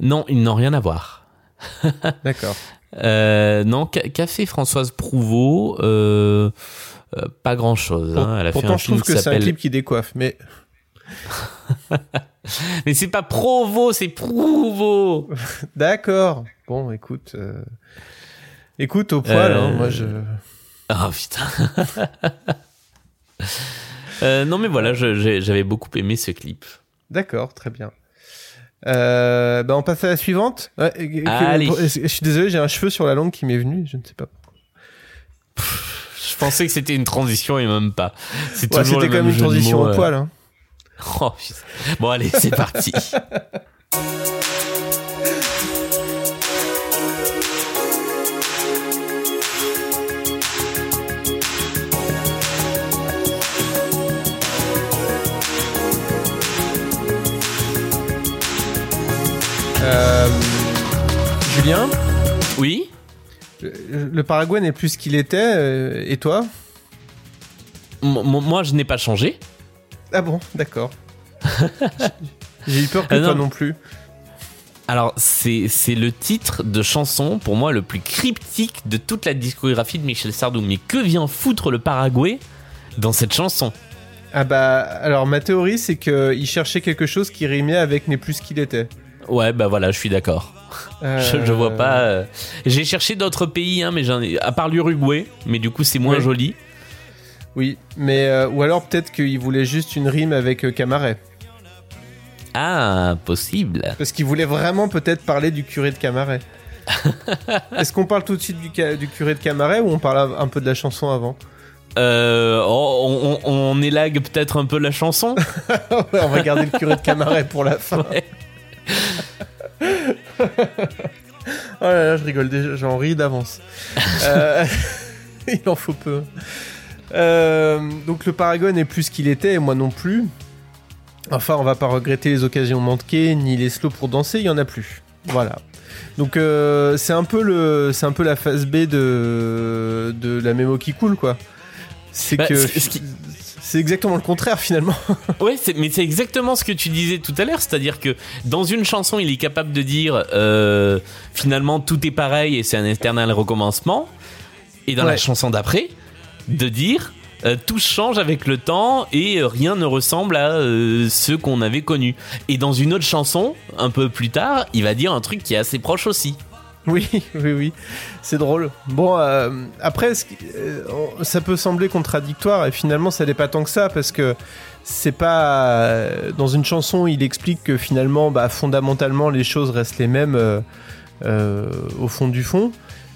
Non, ils n'ont rien à voir. D'accord. Euh, non, fait Françoise Prouveau euh, euh, Pas grand-chose. hein. Elle a fait Pourtant, un je trouve que c'est un clip qui décoiffe, mais Mais c'est pas Provo, c'est Prouveau. d'accord. Bon, écoute, euh, écoute au poil. Hein, moi, je. Ah putain. Euh, non mais voilà, j'avais beaucoup aimé ce clip. D'accord, très bien. Euh, ben on passe à la suivante. Ouais, Allez. Je suis désolé, j'ai un cheveu sur la langue qui m'est venu. Je ne sais pas. Je pensais que c'était une transition et même pas. C'est Ouais, toujours C'était même une transition au euh. poil. Hein. Oh, bon allez, c'est parti. Euh, Julien, Oui le, le Paraguay n'est plus ce qu'il était. euh, et toi M- Moi, je n'ai pas changé. Ah bon, d'accord. j'ai eu peur que Ah, toi non. plus. Alors, c'est c'est le titre de chanson, pour moi, le plus cryptique de toute la discographie de Michel Sardou. Mais que vient foutre le Paraguay dans cette chanson? Ah bah, alors ma théorie c'est que il cherchait quelque chose qui rimait avec n'est plus ce qu'il était. Ouais, bah voilà, je suis d'accord. Je, je vois Euh, pas. euh, J'ai cherché d'autres pays, hein, mais j'en ai. À part l'Uruguay, mais du coup, c'est moins Ouais. joli. Oui, mais euh, ou alors peut-être qu'il voulait juste une rime avec euh, Camaret. Ah, possible. Parce qu'il voulait vraiment peut-être parler du curé de Camaret. Est-ce qu'on parle tout de suite du, ca- du curé de Camaret ou on parle un- peu de la chanson avant? Euh, oh, on, on, on élague peut-être un peu la chanson? On va garder le curé de Camaret pour la fin. Ouais. Oh là là, je rigole déjà, j'en ris d'avance. Euh, Il en faut peu. Euh, donc le Paragon n'est plus ce qu'il était, et moi non plus. Enfin, on va pas regretter les occasions manquées, ni les slows pour danser, il y en a plus. Voilà. Donc euh, c'est un peu le, c'est un peu la phase B de de la mémo qui coule quoi. C'est Bah, que c'est- ce qui- c'est exactement le contraire finalement. Ouais, c'est- mais c'est exactement ce que tu disais tout à l'heure, c'est-à-dire que dans une chanson, il est capable de dire euh, finalement tout est pareil et c'est un éternel recommencement, et dans la chanson d'après, de dire euh, tout change avec le temps et rien ne ressemble à euh, ce qu'on avait connu. Et dans une autre chanson, un peu plus tard, il va dire un truc qui est assez proche aussi. Oui, oui, oui. C'est drôle. Bon, euh, après, euh, ça peut sembler contradictoire et finalement, ça n'est pas tant que ça parce que c'est pas. euh, dans une chanson, il explique que finalement, bah, fondamentalement, les choses restent les mêmes au fond du fond.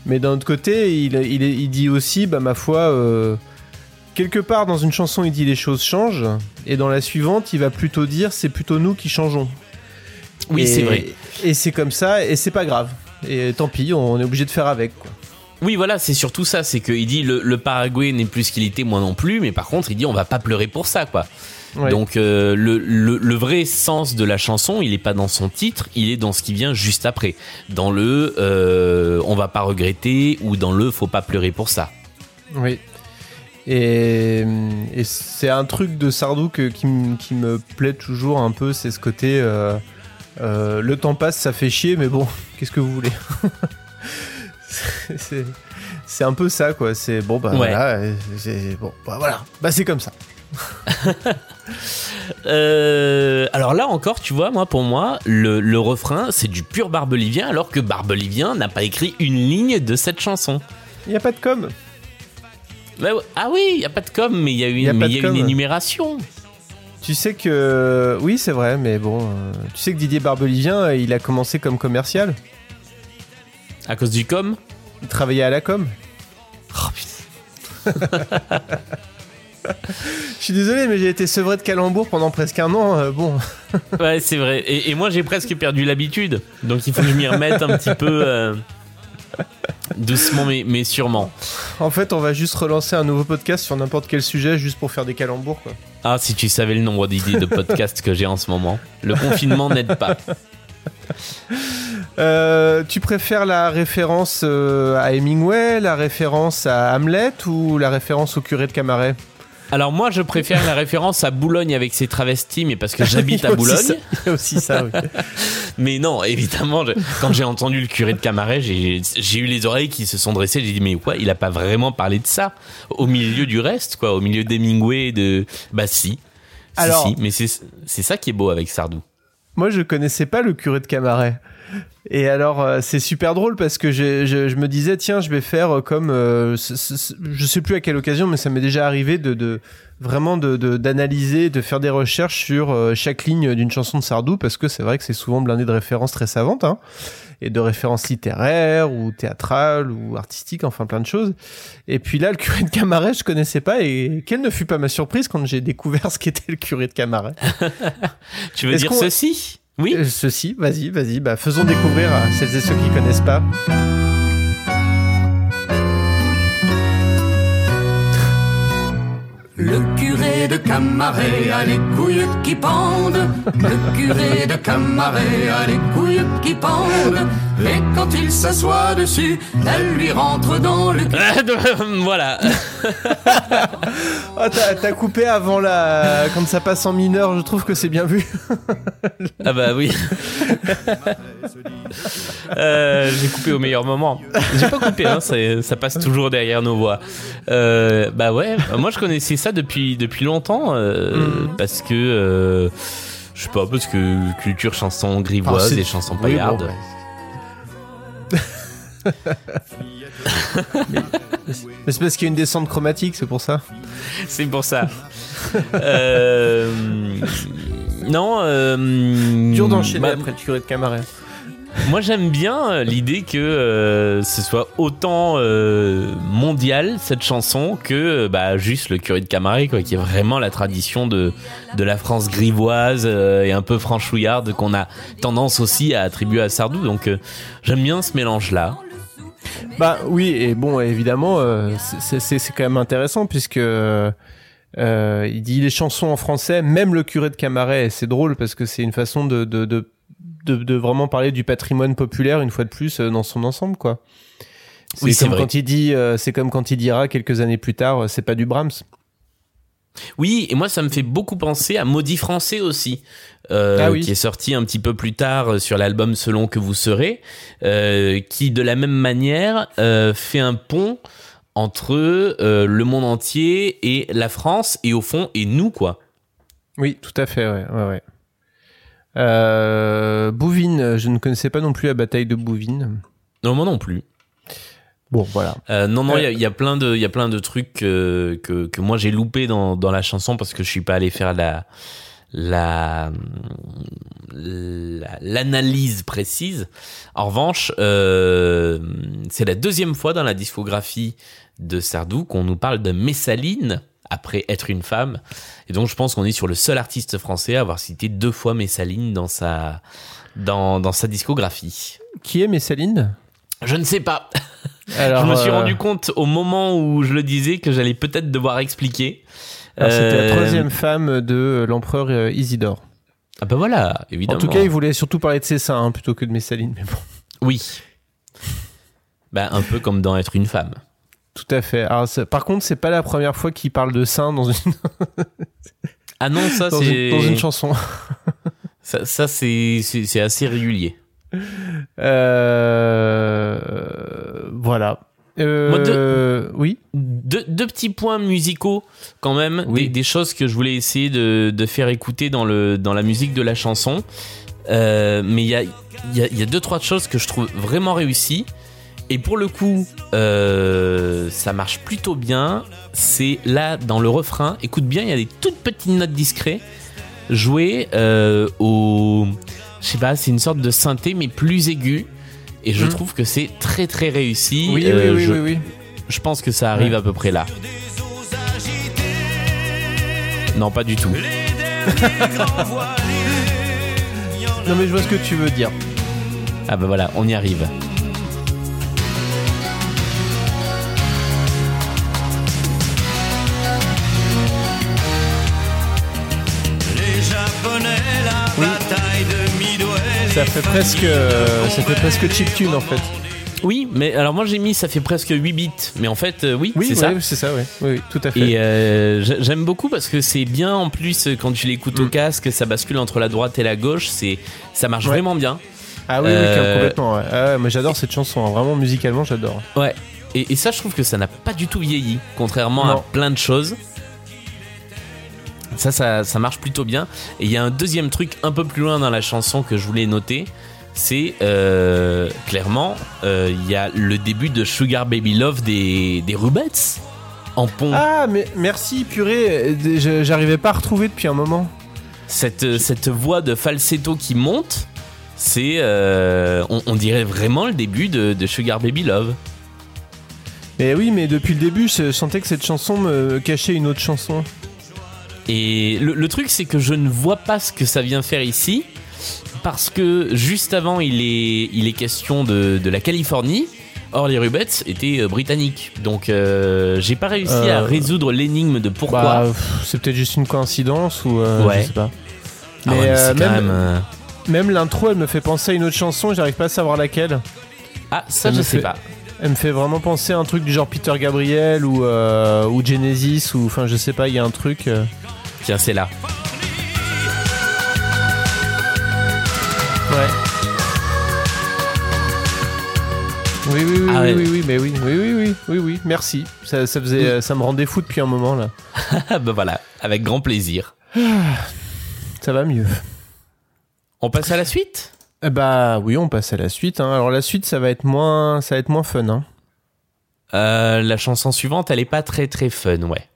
Mais d'un autre côté, il, il, il dit aussi, bah, ma foi, quelque part dans une chanson, il dit les choses changent et dans la suivante, il va plutôt dire c'est plutôt nous qui changeons. Oui, c'est vrai. Et c'est comme ça, et c'est pas grave. Et tant pis, on est obligé de faire avec. Quoi. Oui, voilà, c'est surtout ça, c'est qu'il dit le, le Paraguay n'est plus ce qu'il était, moi non plus, mais par contre, il dit on va pas pleurer pour ça, quoi. Ouais. Donc euh, le, le, le vrai sens de la chanson, il est pas dans son titre, il est dans ce qui vient juste après. Dans le euh, on va pas regretter ou dans le faut pas pleurer pour ça. Oui. Et, et c'est un truc de Sardou que- qui me plaît toujours un peu, c'est ce côté euh, euh, le temps passe, ça fait chier, mais bon, qu'est-ce que vous voulez C'est- un peu ça, quoi. C'est bon, bah Ouais. voilà, et c'est bon, bah voilà, bah c'est comme ça. Euh, alors là encore, tu vois, moi pour moi, le, le refrain c'est du pur Barbelivien, alors que Barbelivien n'a pas écrit une ligne de cette chanson. Il n'y a pas de com. Bah ah oui, il y a pas de com, mais il y a une, Y a y une énumération. Tu sais que. Oui, c'est vrai, mais bon. euh, Tu sais que Didier Barbelivien, euh, il a commencé comme commercial. À cause du com? Il travaillait à la com. Oh putain. Je suis désolé, mais j'ai été sevré de calembour pendant presque un an. euh, bon. Ouais, c'est vrai. Et, et moi j'ai presque perdu l'habitude, donc il faut que je m'y remette un petit peu euh, doucement mais, mais sûrement. En fait, on va juste relancer un nouveau podcast sur n'importe quel sujet juste pour faire des calembours, quoi. Ah, si tu savais le nombre d'idées de podcasts que j'ai en ce moment. Le confinement n'aide pas. Euh, tu préfères la référence euh, à Hemingway, la référence à Hamlet ou la référence au curé de Camaret? Alors moi je préfère la référence à Boulogne avec ses travestis, mais parce que j'habite à Boulogne. ça- Il y a aussi ça, oui. Mais non, évidemment, je- quand j'ai entendu le curé de Camaret, j'ai eu les oreilles qui se sont dressées. J'ai dit, mais quoi, il a pas vraiment parlé de ça? Au milieu du reste, quoi, au milieu d'Hemingway de. Bah si. Si, Alors- si, mais c'est c'est ça qui est beau avec Sardou. Moi, je connaissais pas le curé de Camaret. Et alors, euh, c'est super drôle parce que je, je me disais, tiens, je vais faire euh, comme, euh, ce- ce- je sais plus à quelle occasion, mais ça m'est déjà arrivé de, de vraiment de de- d'analyser, de, faire des recherches sur euh, chaque ligne d'une chanson de Sardou parce que c'est vrai que c'est souvent blindé de références très savantes, hein, et de références littéraires ou théâtrales ou artistiques, enfin plein de choses. Et puis là, le curé de Camaret, je connaissais pas et quelle ne fut pas ma surprise quand j'ai découvert ce qu'était le curé de Camaret. Tu veux dire ceci? Oui. Euh, Ceci, vas-y, vas-y, bah faisons découvrir à celles et ceux qui connaissent pas. Le curé de Camaret a les couilles qui pendent. Le curé de Camaret a les couilles qui pendent. Et quand il s'assoit dessus, elle lui rentre dans le cul. voilà. Oh, t'as coupé avant la. Quand ça passe en mineur, je trouve que c'est bien vu. Ah bah oui. Euh, j'ai coupé au meilleur moment. J'ai pas coupé, hein, ça, ça passe toujours derrière nos voix. Euh, bah ouais, moi je connaissais ça depuis depuis longtemps euh, Mhm. parce que euh, je sais pas parce que culture chanson grivoise Ah, et chanson Oui, bon, paillarde. ouais. Mais c'est parce qu'il y a une descente chromatique, c'est pour ça. C'est pour ça. Euh, non. Euh, Dur d'enchaîner bah, après le curé de Camaret. Moi j'aime bien euh, l'idée que euh, ce soit autant euh, mondial cette chanson que euh, bah, juste le curé de Camaret quoi, qui est vraiment la tradition de, de la France grivoise euh, et un peu franchouillarde qu'on a tendance aussi à attribuer à Sardou. Donc euh, j'aime bien ce mélange là. Bah oui, et bon, évidemment, c'est- quand même intéressant puisque euh, il dit les chansons en français, même le curé de Camaret, et c'est drôle parce que c'est une façon de, de, de, de, de vraiment parler du patrimoine populaire une fois de plus euh, dans son ensemble, quoi. C'est Oui, comme quand il dit, euh, c'est comme quand il dira quelques années plus tard, euh, c'est pas du Brahms. Oui, et moi ça me fait beaucoup penser à Maudit Français aussi, euh, Ah oui. qui est sorti un petit peu plus tard sur l'album Selon que vous serez, euh, qui de la même manière euh, fait un pont entre le monde entier et la France et au fond et nous quoi. Oui, tout à fait, ouais, ouais, ouais. Euh, Bouvines, je ne connaissais pas non plus la bataille de Bouvines. Non moi non plus. Bon, voilà. Euh, non non, il y a- Euh. il y, a plein de il y a plein de trucs euh, que que moi j'ai loupé dans dans la chanson parce que je suis pas allé faire la la la- l'analyse précise. En revanche, c'est la deuxième fois dans la discographie de Sardou qu'on nous parle de Messaline après être une femme. Et donc je pense qu'on est sur le seul artiste français à avoir cité deux fois Messaline dans sa dans, dans sa discographie. Qui est Messaline? Je ne sais pas. Alors, je me suis euh, rendu compte au moment où je le disais que j'allais peut-être devoir expliquer. alors, C'était Euh, la troisième femme de l'empereur euh, Isidore. Ah bah voilà, évidemment. En tout cas, il voulait surtout parler de ses seins hein, plutôt que de Messaline. Mais bon, Oui. Bah, un peu comme dans Être une femme. Tout à fait. Alors, par contre, c'est pas la première fois qu'il parle de seins dans une, Ah non, ça dans c'est. une, dans une chanson. Ça, ça, c'est c'est- c'est assez régulier. Euh, voilà. Euh, Moi, Oui. Deux, deux petits points musicaux quand même, Oui. des, des choses que je voulais essayer de, de faire écouter dans, le, dans la musique de la chanson. Euh, mais il y a, y a deux, trois choses que je trouve vraiment réussies. Et pour le coup, euh, ça marche plutôt bien. C'est là, dans le refrain, écoute bien, il y a des toutes petites notes discrètes jouées euh, au... Je sais pas, c'est une sorte de synthé, mais plus aigu. Et je Mhm. trouve que c'est très très réussi. Oui, Euh, oui, oui, je, oui, oui. je pense que ça arrive Ouais. à peu près là. Non, pas du tout. Non, mais je vois ce que tu veux dire. Ah bah voilà, on y arrive. Ça fait presque, euh, ça fait presque chiptune en fait. Oui, mais alors moi j'ai mis ça fait presque 8 bits. Mais en fait, euh, oui, Oui, c'est ouais, ça. c'est ça, ouais. Oui, oui, tout à fait. Et euh, j'a- j'aime beaucoup parce que c'est bien en plus quand tu l'écoutes au Mm. casque, ça bascule entre la droite et la gauche, c'est ça marche Ouais. vraiment bien. Ah oui, Euh, oui, complètement. Ouais. Ah ouais, mais j'adore cette chanson. hein. Vraiment, musicalement, j'adore. Ouais. Et, et ça, je trouve que ça n'a pas du tout vieilli, contrairement à Non. plein de choses. Ça, ça, ça marche plutôt bien. Et il y a un deuxième truc un peu plus loin dans la chanson que je voulais noter. C'est euh, clairement, euh, il y a le début de Sugar Baby Love des, des Rubettes en pont. Ah, mais merci, purée. euh, J'arrivais pas à retrouver depuis un moment. Cette, cette voix de falsetto qui monte, c'est, euh, on, on dirait vraiment le début de, de Sugar Baby Love. Mais oui, mais depuis le début, je sentais que cette chanson me cachait une autre chanson. Et le, le truc, c'est que je ne vois pas ce que ça vient faire ici, parce que juste avant, il est, il est question de, de la Californie. Or, les Rubettes étaient euh, britanniques. Donc, euh, j'ai pas réussi à Euh, résoudre l'énigme de pourquoi. Bah, pff, c'est peut-être juste une coïncidence ou euh, Ouais. je sais pas. Ah Mais, ouais, mais euh, c'est quand même, même. euh, même l'intro, elle me fait penser à une autre chanson. J'arrive pas à savoir laquelle. Ah, ça, ça je me sais fait- pas. Elle me fait vraiment penser à un truc du genre Peter Gabriel ou euh, ou Genesis ou enfin je sais pas. Il y a un truc. euh, Tiens, c'est là. Ouais. Oui, oui, oui, Ah oui, ouais. oui, oui, mais oui, oui, oui, oui, oui, oui, merci. Ça, ça faisait, euh, ça me rendait fou depuis un moment là. Ah, bah voilà, avec grand plaisir. Ça va mieux. On passe à la suite? Eh Bah oui, on passe à la suite. hein. Alors la suite, ça va être moins, ça va être moins fun. Hein. Euh, La chanson suivante, elle est pas très très fun, ouais.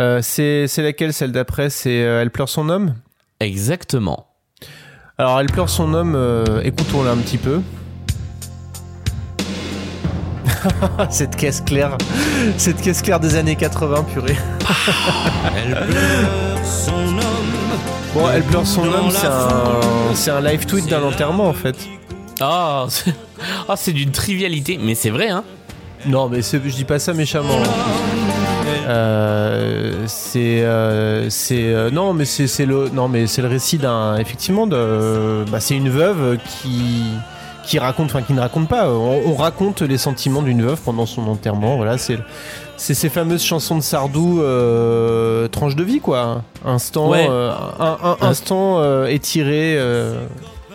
Euh, c'est, laquelle celle d'après? C'est euh, Elle pleure son homme? Exactement. Alors Elle pleure son homme. Euh, écoutons-la un petit peu. Cette caisse claire, cette caisse claire des années 80, purée. Elle pleure son homme. Bon, Elle pleure son homme, c'est un, c'est un live tweet d'un enterrement en fait. Oh, c'est oh, c'est d'une trivialité, mais c'est vrai, hein Non, mais je dis pas ça méchamment. Euh, c'est, euh, c'est, euh, non, mais c'est, le, non, mais c'est le récit d'un, effectivement, de, bah, c'est une veuve qui, qui raconte, enfin, qui ne raconte pas. On, on raconte les sentiments d'une veuve pendant son enterrement. Voilà, c'est, c'est ces fameuses chansons de Sardou, tranche de vie, quoi. Instant, Ouais. un, un instant étiré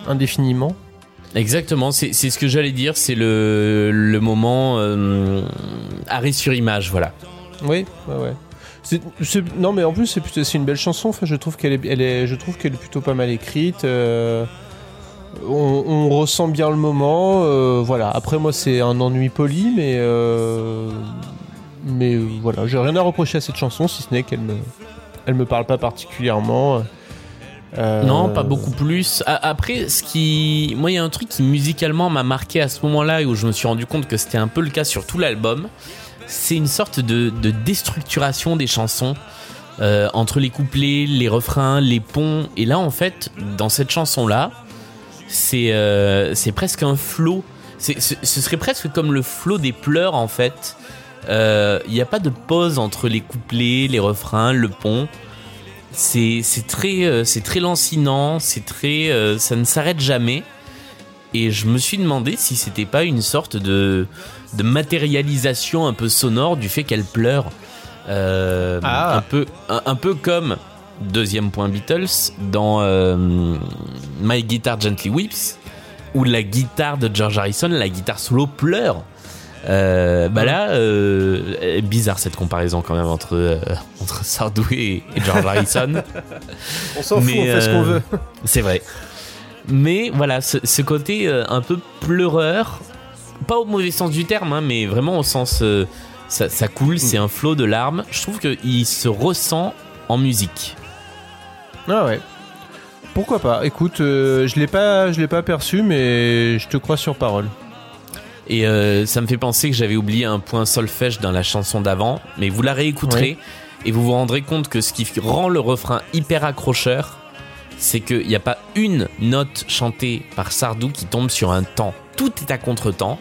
indéfiniment. Exactement, c'est c'est ce que j'allais dire, c'est le, le moment arrêt sur image, voilà. Oui, ouais, ouais. Non, mais en plus, c'est une belle chanson. Enfin, je trouve qu'elle est, elle est, je trouve qu'elle est plutôt pas mal écrite. euh, on, on ressent bien le moment. euh, voilà. Après, moi, c'est un ennui poli, mais euh, mais voilà, j'ai rien à reprocher à cette chanson, si ce n'est qu'elle me, elle me parle pas particulièrement. Euh, Non, pas beaucoup plus. Après, ce qui. Moi, il y a un truc qui musicalement m'a marqué à ce moment-là et où je me suis rendu compte que c'était un peu le cas sur tout l'album. C'est une sorte de, de déstructuration des chansons. euh, entre les couplets, les refrains, les ponts. Et là, en fait, dans cette chanson-là, c'est euh, presque un flow. C'est- Ce serait presque comme le flow des pleurs, en fait. Euh, Il n'y a pas de pause entre les couplets, les refrains, le pont c'est très euh, très lancinant, c'est très euh, ça ne s'arrête jamais. Et je me suis demandé si c'était pas une sorte de de matérialisation un peu sonore du fait qu'elle pleure, Euh, Ah. un peu un, un peu comme deuxième point Beatles dans euh, My Guitar Gently Weeps où la guitare de George Harrison, la guitare solo pleure. Euh, bah là, euh, bizarre cette comparaison quand même entre, euh, entre Sardou et, et George Harrison. On s'en fout, Mais, on fait ce qu'on veut. C'est vrai. Mais voilà, ce, ce côté un peu pleureur, pas au mauvais sens du terme, hein, mais vraiment au sens. euh, ça, ça coule, c'est un flot de larmes. Je trouve qu'il se ressent en musique. Ah ouais. Pourquoi pas Écoute, euh, je l'ai pas, je l'ai pas perçu, mais je te crois sur parole. Et euh, ça me fait penser que j'avais oublié un point solfège dans la chanson d'avant, mais vous la réécouterez et vous vous rendrez compte que ce qui rend le refrain hyper accrocheur, c'est qu'il n'y a pas une note chantée par Sardou qui tombe sur un temps. Tout est à contre-temps.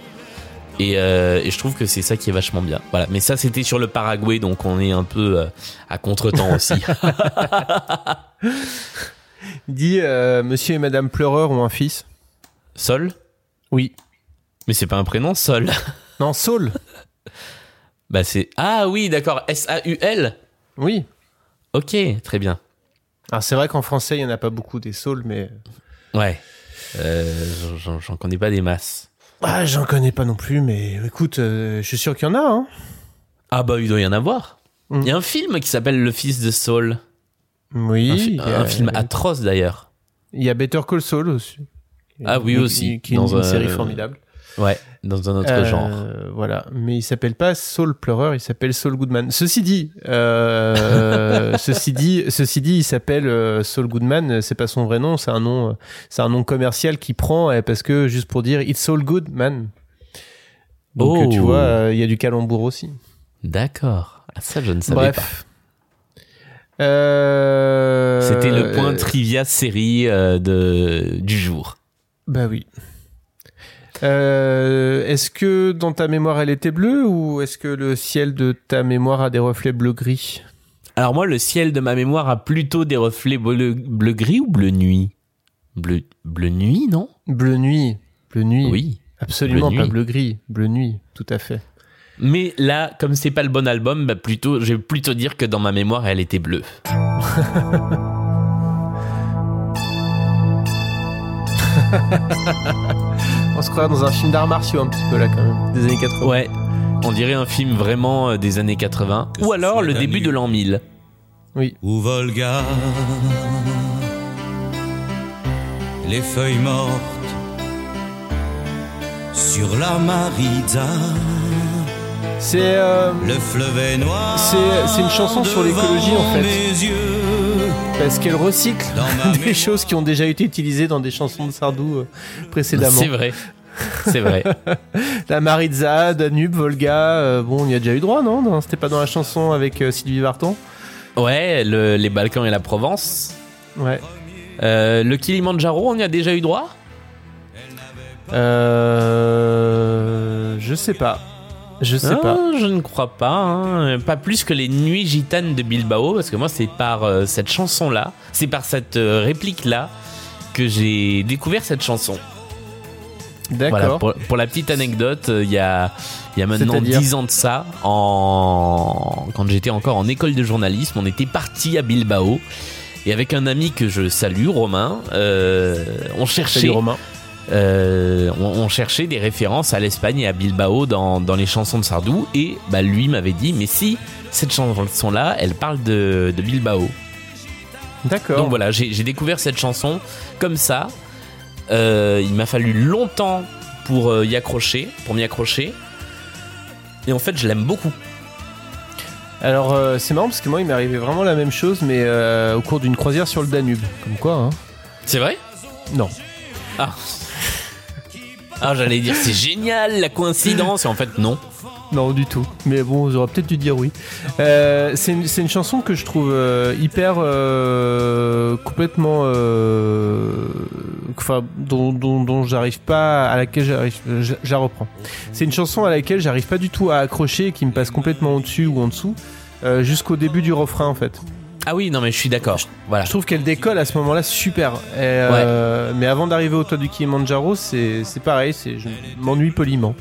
Et, euh, et je trouve que c'est ça qui est vachement bien. Voilà. Mais ça, c'était sur le Paraguay, donc on est un peu euh, à contre-temps aussi. Dis, euh, Monsieur et Madame Pleureur ont un fils Sol? Oui. Mais c'est pas un prénom, Sol. Non, Saul. Bah c'est ah oui, d'accord. S A U L? Oui. Ok, très bien. Alors c'est vrai qu'en français, il y en a pas beaucoup des Saul, mais Ouais. Euh, j'en- connais pas des masses. ah, j'en connais pas non plus. Mais écoute, euh, je suis sûr qu'il y en a. Hein. Ah bah il doit y en avoir. Il Mm. y a un film qui s'appelle Le Fils de Saul. Oui. un, fi- il y a- un film atroce d'ailleurs. Il y a Better Call Saul aussi. Ah oui aussi. Qui est dans une, un- série formidable. Ouais, dans un autre Euh, genre. Voilà, mais il s'appelle pas Saul Pleureur, il s'appelle Saul Goodman. Ceci dit, euh, ceci dit, ceci dit, il s'appelle euh, Saul Goodman. C'est pas son vrai nom, c'est un nom, c'est un nom commercial qui prend parce que juste pour dire It's Saul Goodman. Donc Oh. tu vois, il y a du calembour aussi. D'accord. Ah, ça je ne savais pas. Bref. Euh, C'était le point trivia série de du jour. Bah oui. Euh, est-ce que dans ta mémoire elle était bleue ou est-ce que le ciel de ta mémoire a des reflets bleu-gris Alors moi, le ciel de ma mémoire a plutôt des reflets bleu, bleu gris ou bleu nuit? Bleu bleu nuit, non? Bleu nuit. Bleu nuit. Oui. Absolument Bleu pas nuit. bleu-gris. Bleu nuit, tout à fait. Mais là, comme c'est pas le bon album, bah plutôt, je vais plutôt dire que dans ma mémoire, elle était bleue. On se croirait dans un film d'arts martiaux un petit peu là quand même, des années 80. Ouais. On dirait un film vraiment euh, des années 80. Que Ou alors le début nuit. de l'an 1000. ou Volga. Les feuilles mortes sur la Maritza. C'est euh, Le fleuve est noir. C'est- une chanson sur l'écologie, en fait. devant mes yeux. Parce qu'elle recycle des choses qui ont déjà été utilisées dans des chansons de Sardou euh, précédemment. C'est vrai. C'est vrai. La Maritza, Danube, Volga, euh, bon, on y a déjà eu droit, non, Non, C'était pas dans la chanson avec euh, Sylvie Vartan? Ouais, le- les Balkans et la Provence. Ouais. Euh, le Kilimandjaro, on y a déjà eu droit? Euh, je sais pas. Je sais Ah, pas. Je ne crois pas. hein. Pas plus que les Nuits Gitanes de Bilbao, parce que moi, c'est par euh, cette chanson-là, c'est par cette euh, réplique-là que j'ai découvert cette chanson. D'accord. Voilà, pour, pour la petite anecdote, euh, il y, a, y a maintenant C'est-à-dire 10 ans de ça, en, quand j'étais encore en école de journalisme, on était parti à Bilbao. Et avec un ami que je salue, Romain, on cherchait Salut Romain. Euh, on, on cherchait des références à l'Espagne et à Bilbao dans, dans les chansons de Sardou. Et bah, lui m'avait dit mais si cette chanson là elle parle de, de Bilbao. D'accord. donc voilà j'ai j'ai découvert cette chanson comme ça. Euh, il m'a fallu longtemps pour euh, y accrocher pour m'y accrocher. Et en fait je l'aime beaucoup. Alors euh, c'est marrant parce que moi il m'est arrivé vraiment la même chose mais euh, au cours d'une croisière sur le Danube. Comme quoi, hein. C'est vrai? Non. ah ah j'allais dire c'est génial la coïncidence et en fait non Non, du tout. Mais bon, j'aurais peut-être dû dire oui. Euh, c'est une, chanson que je trouve euh, hyper euh, complètement, enfin, dont, dont, dont j'arrive pas, à laquelle j'arrive, je, reprends. C'est une chanson à laquelle j'arrive pas du tout à accrocher, qui me passe complètement au-dessus ou en dessous, jusqu'au début du refrain en fait. Ah oui non mais je suis d'accord voilà Je trouve qu'elle décolle à ce moment-là super. Et, euh, Mais avant d'arriver au toit du Kilimanjaro, c'est c'est pareil, c'est je m'ennuie poliment.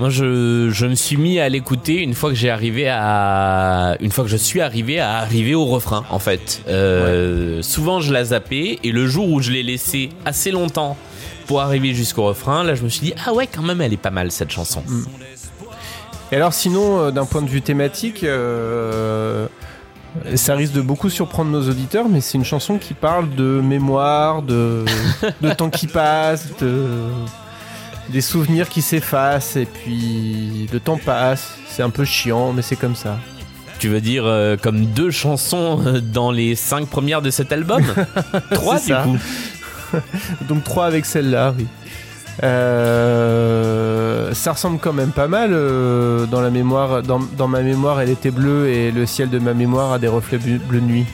Moi, je, je me suis mis à l'écouter une fois que j'ai arrivé à, une fois que je suis arrivé à arriver au refrain, en fait. Euh, Souvent, je la zappais et le jour où je l'ai laissé assez longtemps pour arriver jusqu'au refrain, là, je me suis dit ah ouais, quand même, elle est pas mal cette chanson. Et alors sinon, d'un point de vue thématique, ça risque de beaucoup surprendre nos auditeurs, mais c'est une chanson qui parle de mémoire, de, de temps qui passe, de, des souvenirs qui s'effacent, et puis le temps passe. C'est un peu chiant, mais c'est comme ça. Tu veux dire euh, comme deux chansons euh, dans les cinq premières de cet album Trois du coup. Donc trois avec celle-là, oui. Euh, ça ressemble quand même pas mal dans la mémoire. Dans, dans, ma mémoire, elle était bleue et le ciel de ma mémoire a des reflets bleu nuit.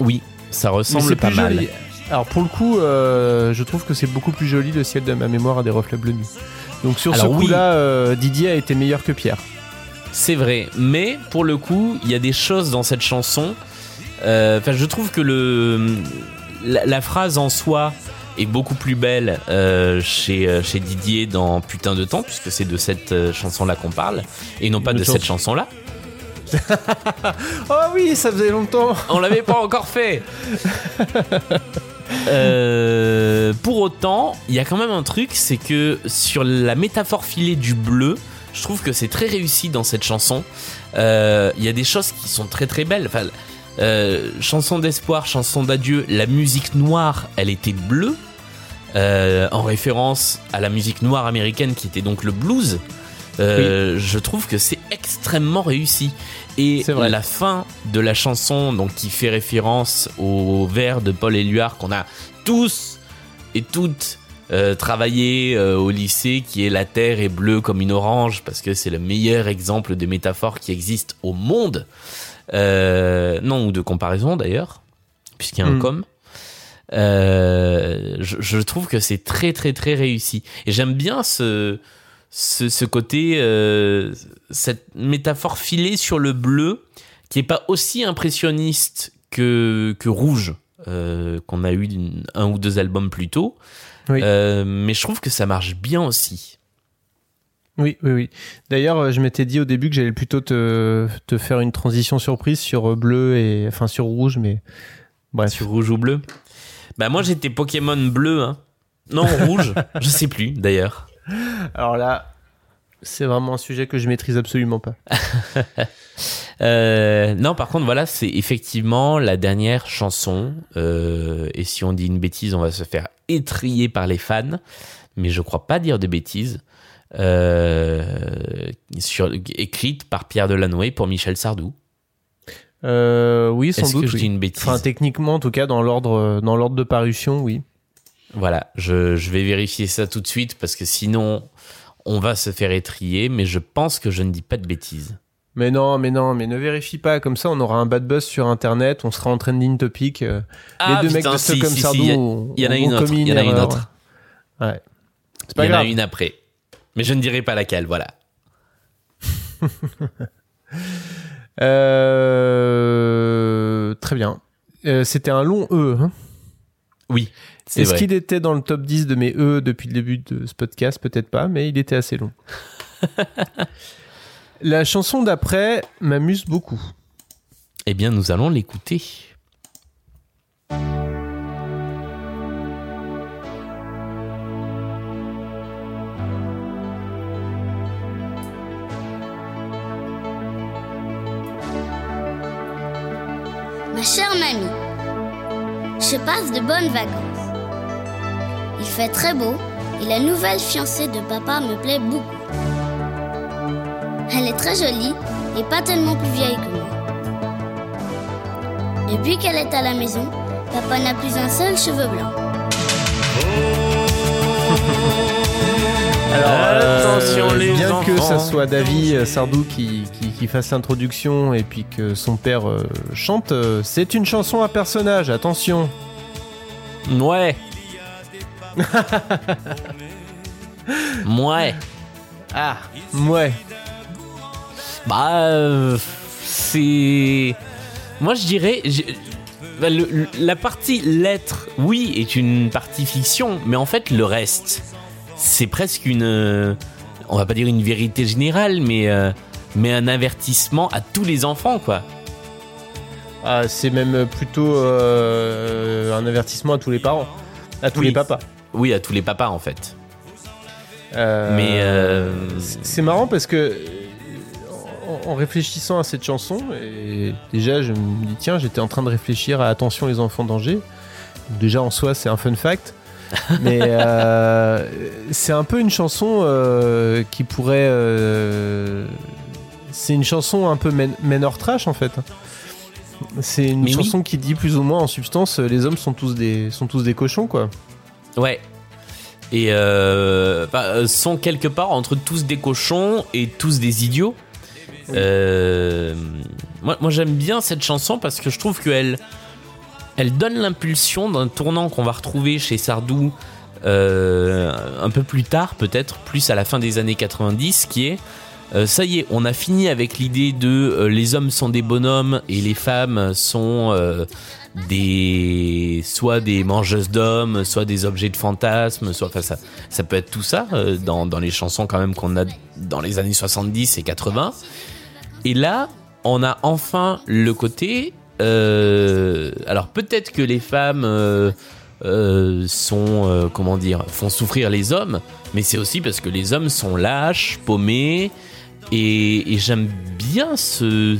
Oui, ça ressemble pas mal. Alors pour le coup, je trouve que c'est beaucoup plus joli. Le ciel de ma mémoire a des reflets bleu nuit. Donc sur ce coup-là, Didier a été meilleur que Pierre. C'est vrai, mais pour le coup, il y a des choses dans cette chanson. Euh, enfin, je trouve que le la, phrase en soi est beaucoup plus belle euh, chez, euh, chez Didier dans Putain de temps, puisque c'est de cette chanson-là qu'on parle, et non pas de, cette chanson-là. oh oui, ça faisait longtemps. On l'avait pas encore fait. pour autant, il y a quand même un truc, c'est que sur la métaphore filée du bleu, je trouve que c'est très réussi dans cette chanson. Euh, il y a des choses qui sont très très belles. Enfin, euh, chanson d'espoir, chanson d'adieu, la musique noire, elle était bleue. Euh, en référence à la musique noire américaine qui était donc le blues. Je trouve que c'est extrêmement réussi. Et la fin de la chanson, donc qui fait référence au vers de Paul Éluard qu'on a tous et toutes euh, travailler euh, au lycée qui est la terre est bleue comme une orange parce que c'est le meilleur exemple de métaphore qui existe au monde. Euh, non, ou de comparaison d'ailleurs, puisqu'il y a un hmm. com. Je, je, trouve que c'est très très très réussi. Et j'aime bien ce, ce, ce côté, cette métaphore filée sur le bleu qui est pas aussi impressionniste que, que rouge. qu'on a eu un ou deux albums plus tôt, euh, mais je trouve que ça marche bien aussi. Oui, oui, oui. D'ailleurs, euh, je m'étais dit au début que j'allais plutôt te, te, faire une transition surprise sur euh, bleu et enfin sur rouge, mais bref. Sur rouge ou bleu. Bah moi j'étais Pokémon bleu, hein. Non rouge, je sais plus d'ailleurs. Alors là, c'est vraiment un sujet que je maîtrise absolument pas. Euh, non, par contre, voilà, c'est effectivement la dernière chanson. Euh, et si on dit une bêtise, on va se faire étrier par les fans. Mais je crois pas dire de bêtises. Euh, sur, écrite par Pierre Delanoë pour Michel Sardou. Oui, sans doute. Que je dis une bêtise enfin, techniquement, en tout cas, dans l'ordre, dans l'ordre de parution, oui. Voilà, je, je vais vérifier ça tout de suite parce que sinon, on va se faire étrier. Mais je pense que je ne dis pas de bêtises. Mais non, mais non, mais ne vérifie pas. Comme ça, on aura un bad buzz sur Internet. On sera en trending topic. Euh, ah, les deux mecs de si, comme Sardou, il y, en a une autre. Il y en a une autre. Ouais. C'est pas il y en a une après. Mais je ne dirai pas laquelle. Voilà. euh... Très bien. Euh, C'était un long E. Hein oui. Est-ce qu'il était dans le top 10 de mes E depuis le début de ce podcast? Peut-être pas, mais il était assez long. La chanson d'après m'amuse beaucoup. Eh bien, nous allons l'écouter. Ma chère mamie, je passe de bonnes vacances. Il fait très beau et la nouvelle fiancée de papa me plaît beaucoup. Elle est très jolie et pas tellement plus vieille que moi. Depuis qu'elle est à la maison, papa n'a plus un seul cheveu blanc. Alors, euh, attention les bien que ça soit David euh, Sardou qui, qui, fasse l'introduction et puis que son père euh, chante, c'est une chanson à personnage, attention. Ouais. Mouais. Ah, ouais. Bah, euh, c'est. Moi, je dirais. Bah, la partie lettre, oui, est une partie fiction, mais en fait, le reste, c'est presque une. Euh, on va pas dire une vérité générale, mais, euh, mais un avertissement à tous les enfants, quoi. Ah, c'est même plutôt un avertissement à tous les parents, à tous les papas. Oui, à tous les papas, en fait. mais. C'est marrant parce que en, réfléchissant à cette chanson, et déjà je me dis tiens, j'étais en train de réfléchir à Attention les enfants d'Angers. Déjà en soi, c'est un fun fact. Mais euh, c'est un peu une chanson euh, qui pourrait. Euh, c'est une chanson un peu menor trash en fait. C'est une chanson qui dit plus ou moins en substance les hommes sont tous des, sont tous des cochons quoi. Ouais, et euh, bah, sont quelque part entre tous des cochons et tous des idiots. Euh, moi, moi j'aime bien cette chanson parce que je trouve qu'elle elle donne l'impulsion d'un tournant qu'on va retrouver chez Sardou euh, un peu plus tard, peut-être plus à la fin des années 90, qui est euh, ça y est, on a fini avec l'idée de euh, les hommes sont des bonhommes et les femmes sont des soit des mangeuses d'hommes, soit des objets de fantasme, soit ça ça peut être tout ça dans, dans les chansons quand même qu'on a dans les années 70 et 80. Et là, on a enfin le côté euh, alors peut-être que les femmes euh, euh, sont, comment dire, font souffrir les hommes, mais c'est aussi parce que les hommes sont lâches, paumés, et, j'aime bien ce,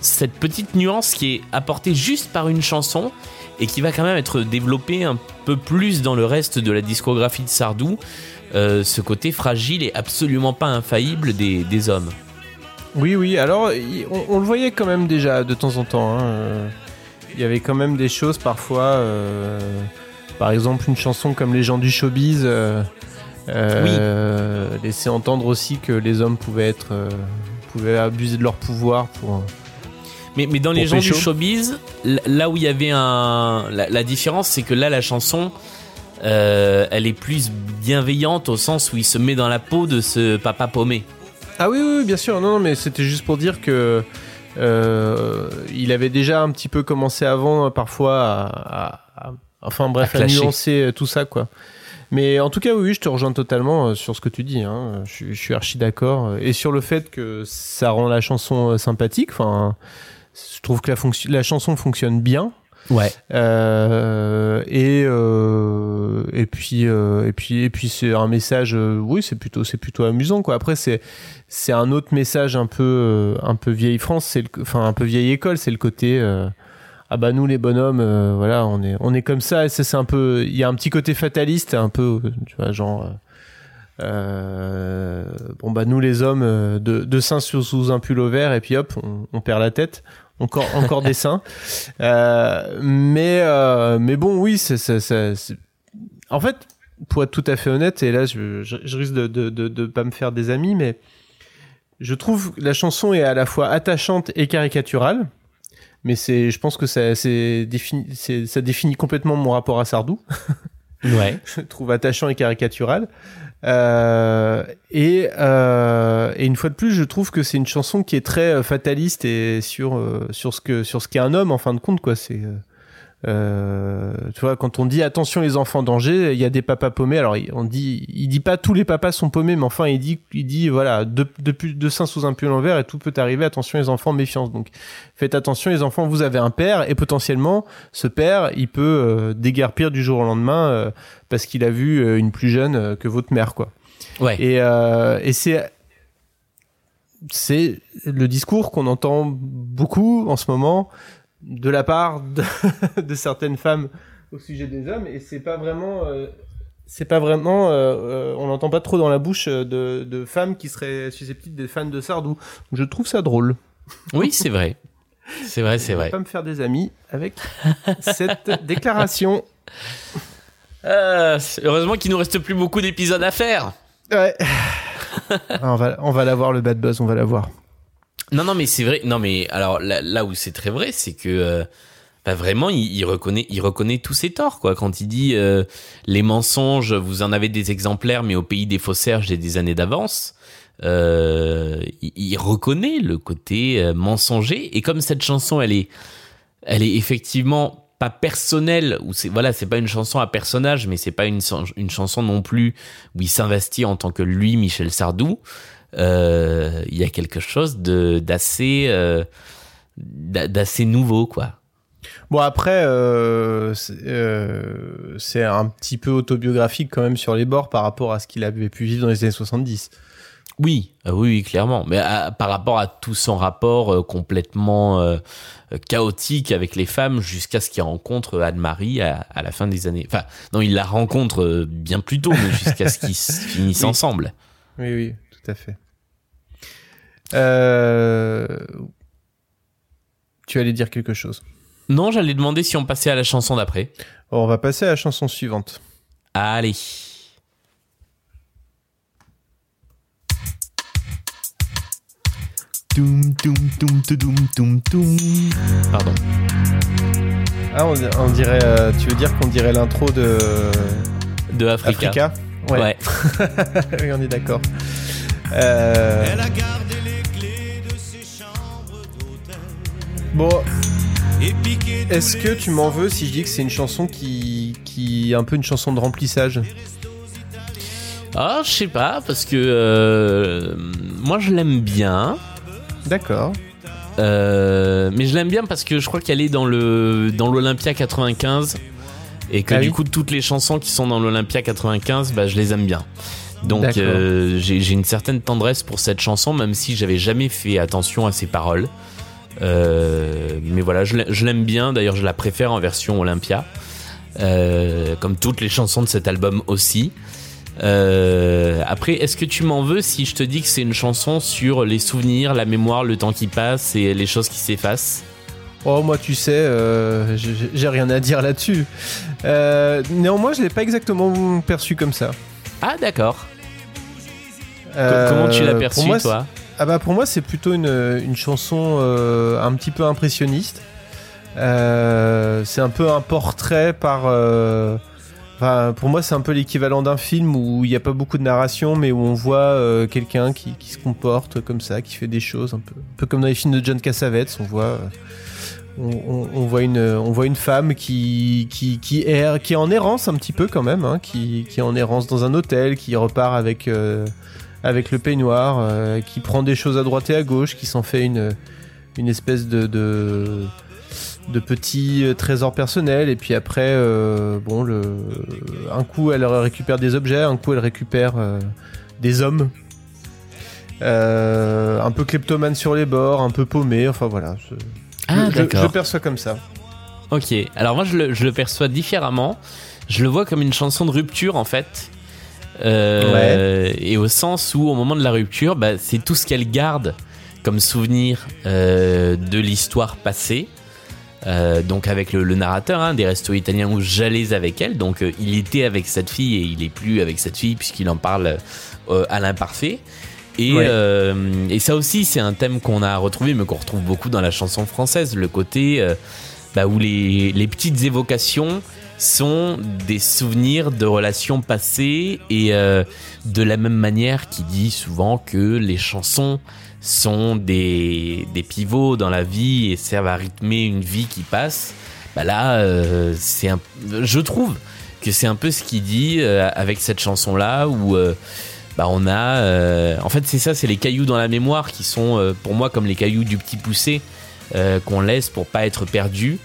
cette petite nuance qui est apportée juste par une chanson et qui va quand même être développée un peu plus dans le reste de la discographie de Sardou. ce côté fragile et absolument pas infaillible des, hommes. Oui, oui, alors on, le voyait quand même déjà de temps en temps. Hein, euh, il y avait quand même des choses parfois, euh, par exemple une chanson comme Les gens du showbiz euh, laissait entendre aussi que les hommes pouvaient être pouvaient abuser de leur pouvoir pour. Mais, mais dans les gens du showbiz, là où il y avait un. La, différence, c'est que là, la chanson, elle est plus bienveillante au sens où il se met dans la peau de ce papa paumé. Ah oui, oui, bien sûr. Non, mais c'était juste pour dire que euh, il avait déjà un petit peu commencé avant, euh, parfois, à, enfin bref, à, nuancer euh, tout ça, quoi. Mais en tout cas, oui, je te rejoins totalement sur ce que tu dis. Hein. Je, suis archi d'accord. Et sur le fait que ça rend la chanson sympathique. Enfin, je trouve que la, la chanson fonctionne bien. Ouais. Euh, et euh, et puis euh, et puis et puis c'est un message. Euh, oui, c'est plutôt c'est plutôt amusant quoi. Après c'est c'est un autre message un peu euh, un peu vieille France. C'est enfin un peu vieille école. C'est le côté ah bah nous les bonhommes voilà on est on est comme ça. C'est un peu il y a un petit côté fataliste un peu tu vois genre. Euh, bon bah nous les hommes de, de seins sous, sous un pull vert et puis hop on, on perd la tête encore encore des seins. Euh, mais euh, mais bon, oui, c'est en fait pour être tout à fait honnête, et là je, je, risque de, de, de, pas me faire des amis, mais je trouve que la chanson est à la fois attachante et caricaturale. Mais c'est, je pense que ça, c'est défini, ça définit complètement mon rapport à Sardou. Ouais. je trouve attachant et caricatural. Euh, et, euh, et, une fois de plus, je trouve que c'est une chanson qui est très euh, fataliste et sur euh, sur ce que sur ce qu'est un homme en fin de compte quoi. C'est euh, tu vois, quand on dit attention les enfants danger, il y a des papas paumés. Alors on dit, il dit pas tous les papas sont paumés, mais enfin il dit, il dit voilà, deux, deux, deux seins sous un pull en verre et tout peut arriver. Attention les enfants, méfiance. Donc faites attention les enfants, vous avez un père et potentiellement ce père, il peut euh, déguerpir du jour au lendemain euh, parce qu'il a vu euh, une plus jeune que votre mère quoi. Ouais. Et, et c'est c'est le discours qu'on entend beaucoup en ce moment de la part de, certaines femmes au sujet des hommes et c'est pas vraiment euh, c'est pas vraiment euh, euh, on n'entend pas trop dans la bouche de, femmes qui seraient susceptibles des fans de Sardou. Je trouve ça drôle. Oui c'est vrai. C'est vrai c'est vrai. vais pas me faire des amis avec cette déclaration. Heureusement qu'il nous reste plus beaucoup d'épisodes à faire. Ouais. On va on va l'avoir le bad buzz on va l'avoir non, non, mais c'est vrai. Non, mais alors là, où c'est très vrai, c'est que euh, bah, vraiment, il, reconnaît, il reconnaît tous ses torts, quoi. Quand il dit euh, les mensonges, vous en avez des exemplaires, mais au pays des faussaires, j'ai des années d'avance. Euh, il, reconnaît le côté mensonger. Et comme cette chanson, elle est, elle est effectivement pas personnelle ou c'est voilà c'est pas une chanson à personnage mais c'est pas une, une chanson non plus où il s'investit en tant que lui Michel Sardou il y a quelque chose de d'assez euh, d'assez nouveau quoi. Bon après, euh, c'est un petit peu autobiographique quand même sur les bords par rapport à ce qu'il avait pu vivre dans les années 70. Oui, euh, oui, oui, clairement. Mais à- par rapport à tout son rapport euh, complètement euh, euh, chaotique avec les femmes jusqu'à ce qu'il rencontre Anne-Marie à, à la fin des années. Enfin, non, il la rencontre euh, bien plus tôt, mais jusqu'à ce qu'ils se finissent Oui. ensemble. Oui, oui, tout à fait. Euh, Tu allais dire quelque chose? Non, j'allais demander si on passait à la chanson d'après. On va passer à la chanson suivante. Allez. Pardon. Ah, on, on dirait. euh, tu veux dire qu'on dirait l'intro de. De Africa. Africa? Ouais. oui, on est d'accord. Euh, Elle a gardé les clés de ses chambres d'hôtel. Bon, est-ce que tu m'en veux si je dis que c'est une chanson qui, qui est un peu une chanson de remplissage? Ah, je sais pas, parce que euh, moi je l'aime bien. D'accord. Euh, mais je l'aime bien parce que je crois qu'elle est dans le dans l'Olympia 95 et que Ah du oui. coup toutes les chansons qui sont dans l'Olympia 95 bah je les aime bien donc euh, j'ai une certaine tendresse pour cette chanson même si j'avais jamais fait attention à ses paroles. Euh, mais voilà je l'ai- je l'aime bien. D'ailleurs je la préfère en version Olympia. Euh, comme toutes les chansons de cet album aussi. Après, est-ce que tu m'en veux si je te dis que c'est une chanson sur les souvenirs, la mémoire, le temps qui passe et les choses qui s'effacent? Oh, moi, tu sais, euh, j'ai j'ai rien à dire là-dessus. Euh, néanmoins, je l'ai pas exactement perçu comme ça. Ah, d'accord. Euh, Comment tu l'as perçu, moi, toi Ah bah pour moi c'est plutôt une, une chanson euh, un petit peu impressionniste. Euh, c'est un peu un portrait par... euh, Enfin, pour moi c'est un peu l'équivalent d'un film où il n'y a pas beaucoup de narration mais où on voit quelqu'un qui, qui se comporte comme ça, qui fait des choses un peu, un peu comme dans les films de John Cassavetes. On voit... on, voit une, femme qui, qui, est en errance un petit peu quand même, hein, qui, est en errance dans un hôtel, qui repart avec, euh, le peignoir, euh, qui prend des choses à droite et à gauche, qui s'en fait une, espèce de, de, petit euh, trésor personnel. Et puis après, bon, un coup elle récupère des objets, un coup elle récupère des hommes. Un peu kleptomane sur les bords, un peu paumé, enfin voilà. Ah, je, le perçois comme ça. Ok, alors moi je le, je le perçois différemment. Je le vois comme une chanson de rupture en fait. Euh, Et au sens où au moment de la rupture, bah, c'est tout ce qu'elle garde comme souvenir euh, de l'histoire passée. Euh, donc avec le, le narrateur hein, des restos italiens où j'allais avec elle. Donc il était avec cette fille et il est plus avec cette fille puisqu'il en parle à l'imparfait. Et, Ouais. euh, et ça aussi c'est un thème qu'on a retrouvé mais qu'on retrouve beaucoup dans la chanson française. Le côté euh, bah, où les, les petites évocations sont des souvenirs de relations passées et euh, de la même manière qu'il dit souvent que les chansons sont des, des pivots dans la vie et servent à rythmer une vie qui passe. Bah là, euh, c'est un, je trouve que c'est un peu ce qu'il dit euh, avec cette chanson là où euh, bah on a, euh, en fait c'est ça, c'est les cailloux dans la mémoire qui sont euh, pour moi comme les cailloux du petit poussé euh, qu'on laisse pour pas être perdu.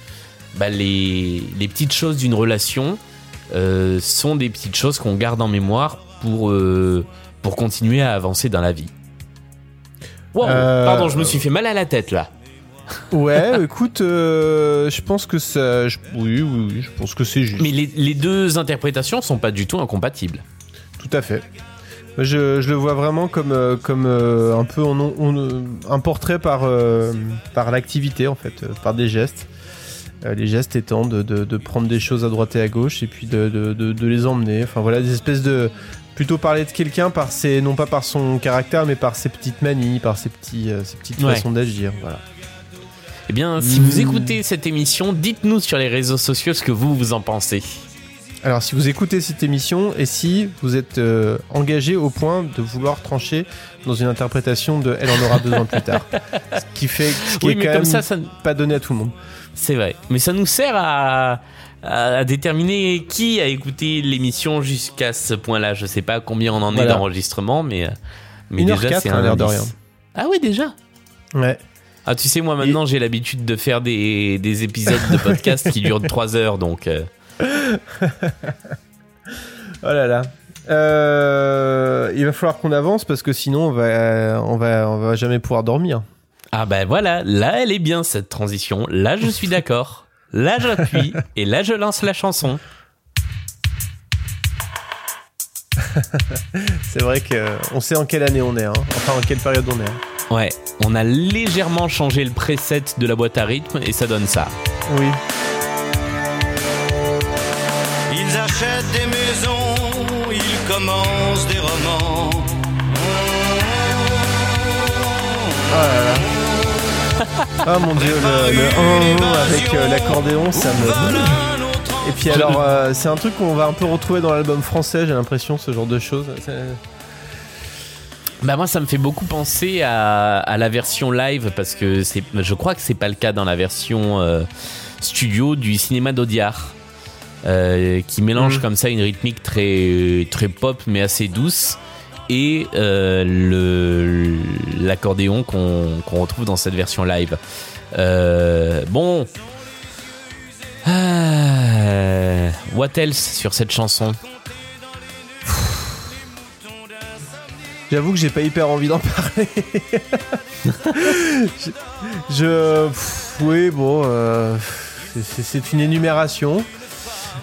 Bah les, les petites choses d'une relation sont des petites choses qu'on garde en mémoire pour, pour continuer à avancer dans la vie. Wow, pardon, je me suis fait mal à la tête là. Ouais, écoute, euh, je pense que ça. je- oui, oui, oui, je pense que c'est juste. Mais les, les deux interprétations sont pas du tout incompatibles. Tout à fait. Je, je le vois vraiment comme, euh, comme euh, un peu on- on- un portrait par, euh, par l'activité, en fait, euh, par des gestes. Euh, les gestes étant de, de, de prendre des choses à droite et à gauche et puis de, de, de, de les emmener. Enfin voilà, des espèces de. Plutôt parler de quelqu'un par ses. non pas par son caractère, mais par ses petites manies, par ses, petits, euh, ses petites Ouais. façons d'agir. Voilà. Eh bien, si vous Mmh. écoutez cette émission, dites-nous sur les réseaux sociaux ce que vous, vous en pensez. Alors, si vous écoutez cette émission et si vous êtes euh, engagé au point de vouloir trancher dans une interprétation de Elle en aura besoin plus tard, ce qui fait ce qui Oui, est mais quand comme même ça, ça- pas donné à tout le monde. C'est vrai. Mais ça nous sert à, à déterminer qui a écouté l'émission jusqu'à ce point-là. Je sais pas combien on en est d'enregistrement, mais, mais Une heure déjà, c'est un l'air de rien. Ah ouais, déjà Ouais. Ah, tu sais, moi maintenant, j'ai l'habitude de faire des, des épisodes de podcast qui durent 3 heures, donc. euh, Oh là là. Euh, il va falloir qu'on avance parce que sinon on va, on va, on va jamais pouvoir dormir. Ah ben voilà, là elle est bien cette transition. Là je suis d'accord. Là j'appuie et là je lance la chanson. C'est vrai qu'on sait en quelle année on est, hein. enfin en quelle période on est. hein. Ouais, on a légèrement changé le preset de la boîte à rythme et ça donne ça. Oui. Ils achètent des maisons, ils commencent des romans. Ah là là. Ah mon dieu, le, le 1 avec euh, l'accordéon, ça me. Et puis alors, euh, c'est un truc qu'on va un peu retrouver dans l'album français, j'ai l'impression, ce genre de choses. Bah moi ça me fait beaucoup penser à, à la version live parce que c'est, je crois que c'est pas le cas dans la version euh, studio du cinéma d'Audiard. Euh, qui mélange Mhm. comme ça une rythmique très très pop mais assez douce et euh, le l'accordéon qu'on qu'on retrouve dans cette version live. Euh, bon, Ah, what else sur cette chanson? J'avoue que j'ai pas hyper envie d'en parler. je. je- pff, oui, bon. euh, c'est une énumération.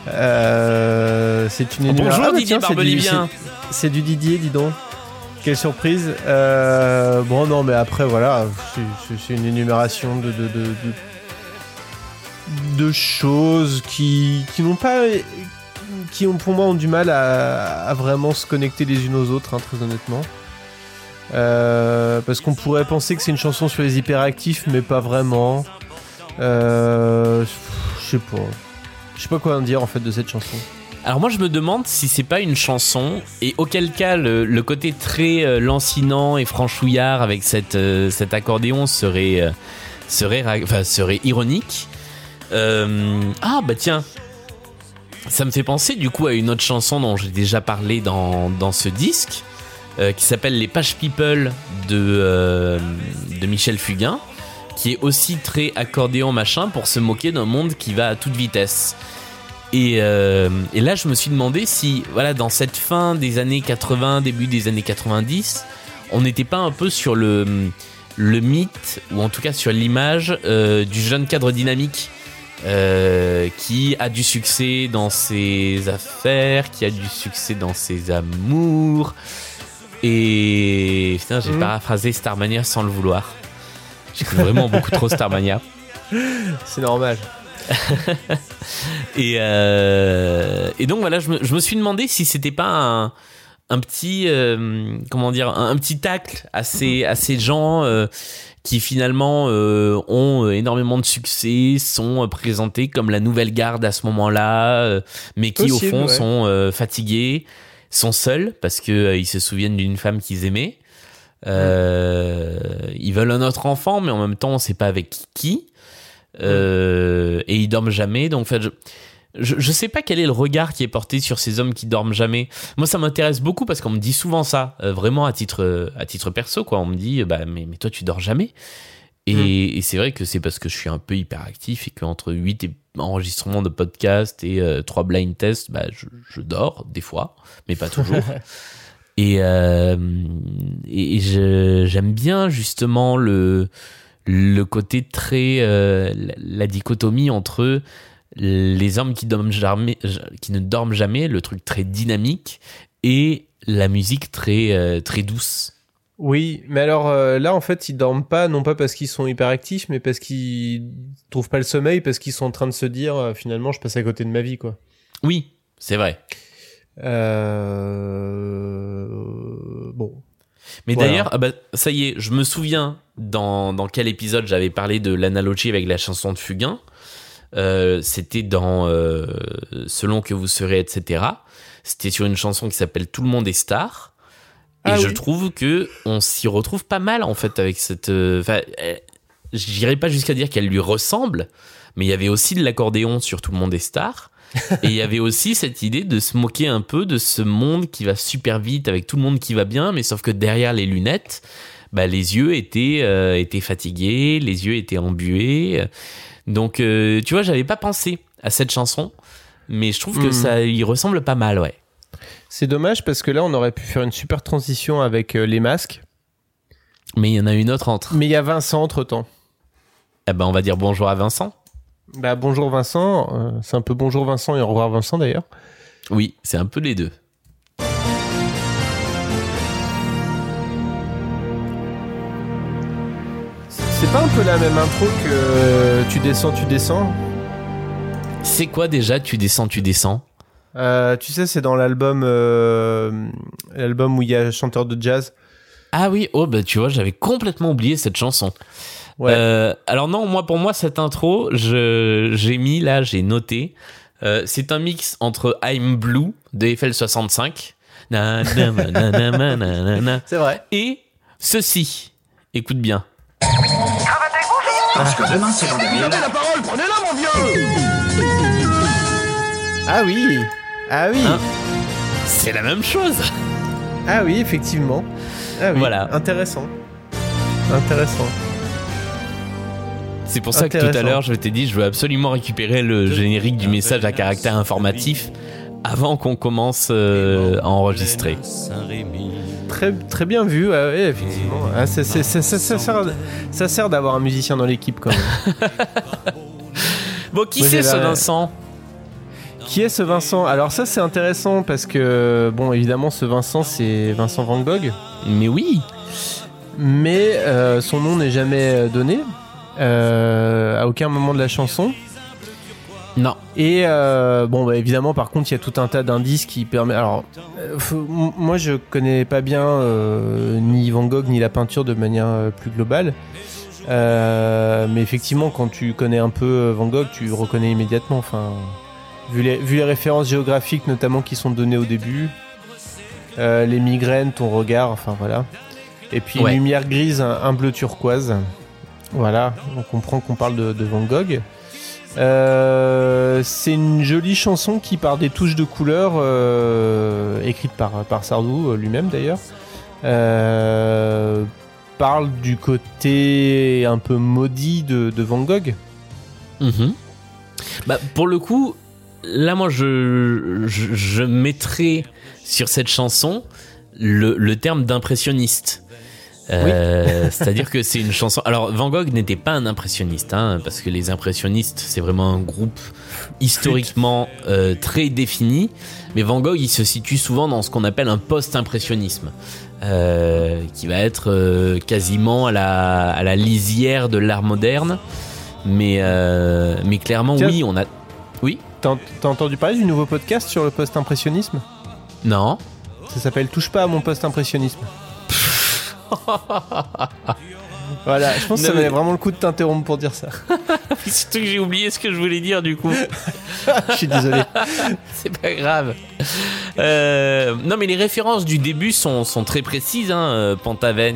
Euh, c'est une Oh, bonjour. Ah, Didier c'est du- Barbelivien. c'est- C'est du Didier, dis donc. Quelle surprise. Euh, bon, non, mais après, voilà. c'est- une énumération de. de, de, de- de choses qui, qui n'ont pas qui ont pour moi ont du mal à, à vraiment se connecter les unes aux autres, hein, très honnêtement. Euh, parce qu'on pourrait penser que c'est une chanson sur les hyperactifs, mais pas vraiment. Euh, je sais pas. Je sais pas quoi en dire en fait de cette chanson. Alors moi je me demande si c'est pas une chanson et auquel cas le, côté très euh, lancinant et franchouillard avec cette, euh, cet accordéon serait euh, serait ra- enfin, serait ironique. Ah bah tiens, ça me fait penser du coup à une autre chanson dont j'ai déjà parlé dans, dans ce disque qui s'appelle Les Pages People de de Michel Fugain qui est aussi très accordéon machin pour se moquer d'un monde qui va à toute vitesse. Et, euh, et là, je me suis demandé si, voilà, dans cette fin des années 80, début des années 90, on n'était pas un peu sur le, le mythe, ou en tout cas sur l'image euh, du jeune cadre dynamique euh, qui a du succès dans ses affaires, qui a du succès dans ses amours. Et putain, j'ai Mhm. paraphrasé Starmania sans le vouloir. J'écoute vraiment beaucoup trop Starmania. C'est normal. Et, euh, et donc voilà, je me, je me suis demandé si c'était pas un, un petit, euh, comment dire, un, un petit tacle à ces, à ces gens euh, qui finalement ont énormément de succès, sont présentés comme la nouvelle garde à ce moment-là, mais qui au fond ouais. sont fatigués, sont seuls parce que euh, ils se souviennent d'une femme qu'ils aimaient. Euh, Ils veulent un autre enfant, mais en même temps, on sait pas avec qui. Euh, et ils dorment jamais. Donc, en fait, je, je, je sais pas quel est le regard qui est porté sur ces hommes qui dorment jamais. Moi, ça m'intéresse beaucoup parce qu'on me dit souvent ça, euh, vraiment à titre, à titre perso, quoi. On me dit, bah, mais, mais toi, tu dors jamais. Et, et c'est vrai que c'est parce que je suis un peu hyperactif et qu'entre 8 et- enregistrements de podcasts et 3 blind tests, bah, je, je dors des fois, mais pas toujours. Et, euh, et je- j'aime bien justement le, le côté très. euh, la, dichotomie entre les hommes qui, dorment jamais, qui ne dorment jamais, le truc très dynamique, et la musique très, euh, très douce. Oui, mais alors euh, là en fait ils dorment pas, non pas parce qu'ils sont hyperactifs, mais parce qu'ils trouvent pas le sommeil, parce qu'ils sont en train de se dire euh, finalement je passe à côté de ma vie quoi. Oui, c'est vrai. Euh... Bon. Mais Voilà. d'ailleurs, ah bah, ça y est, je me souviens dans, dans quel épisode j'avais parlé de l'analogie avec la chanson de Fugain. Euh, C'était dans euh, Selon que vous serez, etc. C'était sur une chanson qui s'appelle Tout le monde est star. Et Ah je trouve que on s'y retrouve pas mal en fait avec cette. Enfin, euh, j'irai pas jusqu'à dire qu'elle lui ressemble, mais il y avait aussi de l'accordéon sur Tout le monde est star. Et il y avait aussi cette idée de se moquer un peu de ce monde qui va super vite avec tout le monde qui va bien, mais sauf que derrière les lunettes, bah, les yeux étaient, euh, étaient fatigués, les yeux étaient embués. Donc, euh, tu vois, j'avais pas pensé à cette chanson, mais je trouve que Mhm. ça y ressemble pas mal, ouais. C'est dommage parce que là, on aurait pu faire une super transition avec euh, les masques. Mais il y en a une autre entre. Mais il y a Vincent entre temps. Eh ben, on va dire bonjour à Vincent. Bah, bonjour Vincent. Euh, c'est un peu bonjour Vincent et au revoir Vincent d'ailleurs. Oui, c'est un peu les deux. C'est pas un peu la même intro que euh, Tu descends, tu descends? C'est quoi déjà Tu descends, tu descends? Euh, Tu sais, c'est dans l'album euh, l'album où il y a chanteur de jazz. Ah oui, oh bah tu vois, j'avais complètement oublié cette chanson. Euh, alors non, moi pour moi cette intro, j'ai mis là, j'ai noté, euh, c'est un mix entre I'm Blue de FL65, c'est vrai, et ceci. Écoute bien. Ah Parce que la parole, prenez-la mon vieux. Ah oui, ah oui. Hein c'est la même chose. Ah oui, effectivement. Ah voilà. Intéressant. Intéressant. C'est pour ça que tout à l'heure, je t'ai dit, je veux absolument récupérer le générique du message à caractère informatif avant qu'on commence euh, à enregistrer. Très, très bien vu, ouais, ouais, effectivement. Ah, ça, ça sert, ça sert d'avoir un musicien dans l'équipe quand même. Bon, qui c'est ce Vincent? Qui est ce Vincent? Alors ça c'est intéressant parce que, bon évidemment ce Vincent c'est Vincent Van Gogh, Mais oui. mais euh, son nom n'est jamais donné euh, à aucun moment de la chanson. Non. Et euh, bon, bah, évidemment, par contre, il y a tout un tas d'indices qui permettent. Alors, euh, faut- moi, je connais pas bien euh, ni Van Gogh ni la peinture de manière euh, plus globale. Euh, mais effectivement, quand tu connais un peu euh, Van Gogh, tu reconnais immédiatement. Enfin, vu les, vu les références géographiques, notamment qui sont données au début, euh, les migraines, ton regard, enfin voilà. Et puis Ouais. une lumière grise, un, un bleu turquoise. Voilà, on comprend qu'on parle de, Van Gogh. Euh, c'est une jolie chanson qui, par des touches de couleur, euh, écrite par, par Sardou euh, lui-même d'ailleurs, parle du côté un peu maudit de, de Van Gogh. Mhm. Bah, pour le coup, là, moi, je, je, je mettrais sur cette chanson le, le terme d'impressionniste. Euh, C'est-à-dire que c'est une chanson. Alors, Van Gogh n'était pas un impressionniste, hein, parce que les impressionnistes, c'est vraiment un groupe historiquement euh, très défini. Mais Van Gogh, il se situe souvent dans ce qu'on appelle un post-impressionnisme, euh, qui va être euh, quasiment à la, à la lisière de l'art moderne. Mais, euh, mais clairement, Tiens. oui, on a. Oui T'as t'as entendu parler du nouveau podcast sur le post-impressionnisme? Non Ça s'appelle Touche pas à mon post-impressionnisme. voilà, je pense que ça mais- valait vraiment le coup de t'interrompre pour dire ça. Surtout que j'ai oublié ce que je voulais dire du coup. je suis désolé. C'est pas grave. Euh, non, mais les références du début sont, sont très précises. Hein. Euh,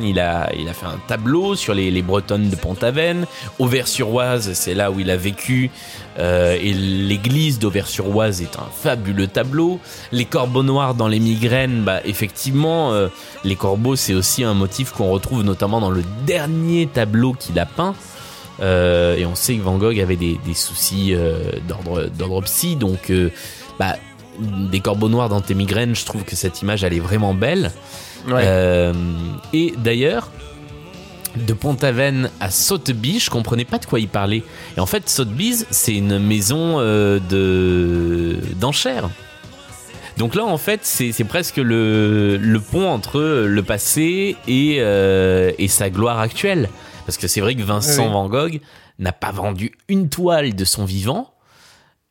il a, il a fait un tableau sur les, les Bretonnes de Pont-Aven. Auvers-sur-Oise, c'est là où il a vécu. Euh, et l'église d'Auvers-sur-Oise est un fabuleux tableau. Les corbeaux noirs dans les migraines, bah, effectivement, euh, les corbeaux, c'est aussi un motif qu'on retrouve notamment dans le dernier tableau qu'il a peint. Euh, et on sait que Van Gogh avait des, des soucis d'ordre psy, donc bah, des corbeaux noirs dans tes migraines, je trouve que cette image elle est vraiment belle. Ouais. Et d'ailleurs, de Pont-Aven à Sotheby, je comprenais pas de quoi il parlait. Et en fait, Sotheby's, c'est une maison euh, de d'enchères. Donc là, en fait, c'est presque le, le pont entre le passé et, euh, et sa gloire actuelle. Parce que c'est vrai que Vincent Oui. Van Gogh n'a pas vendu une toile de son vivant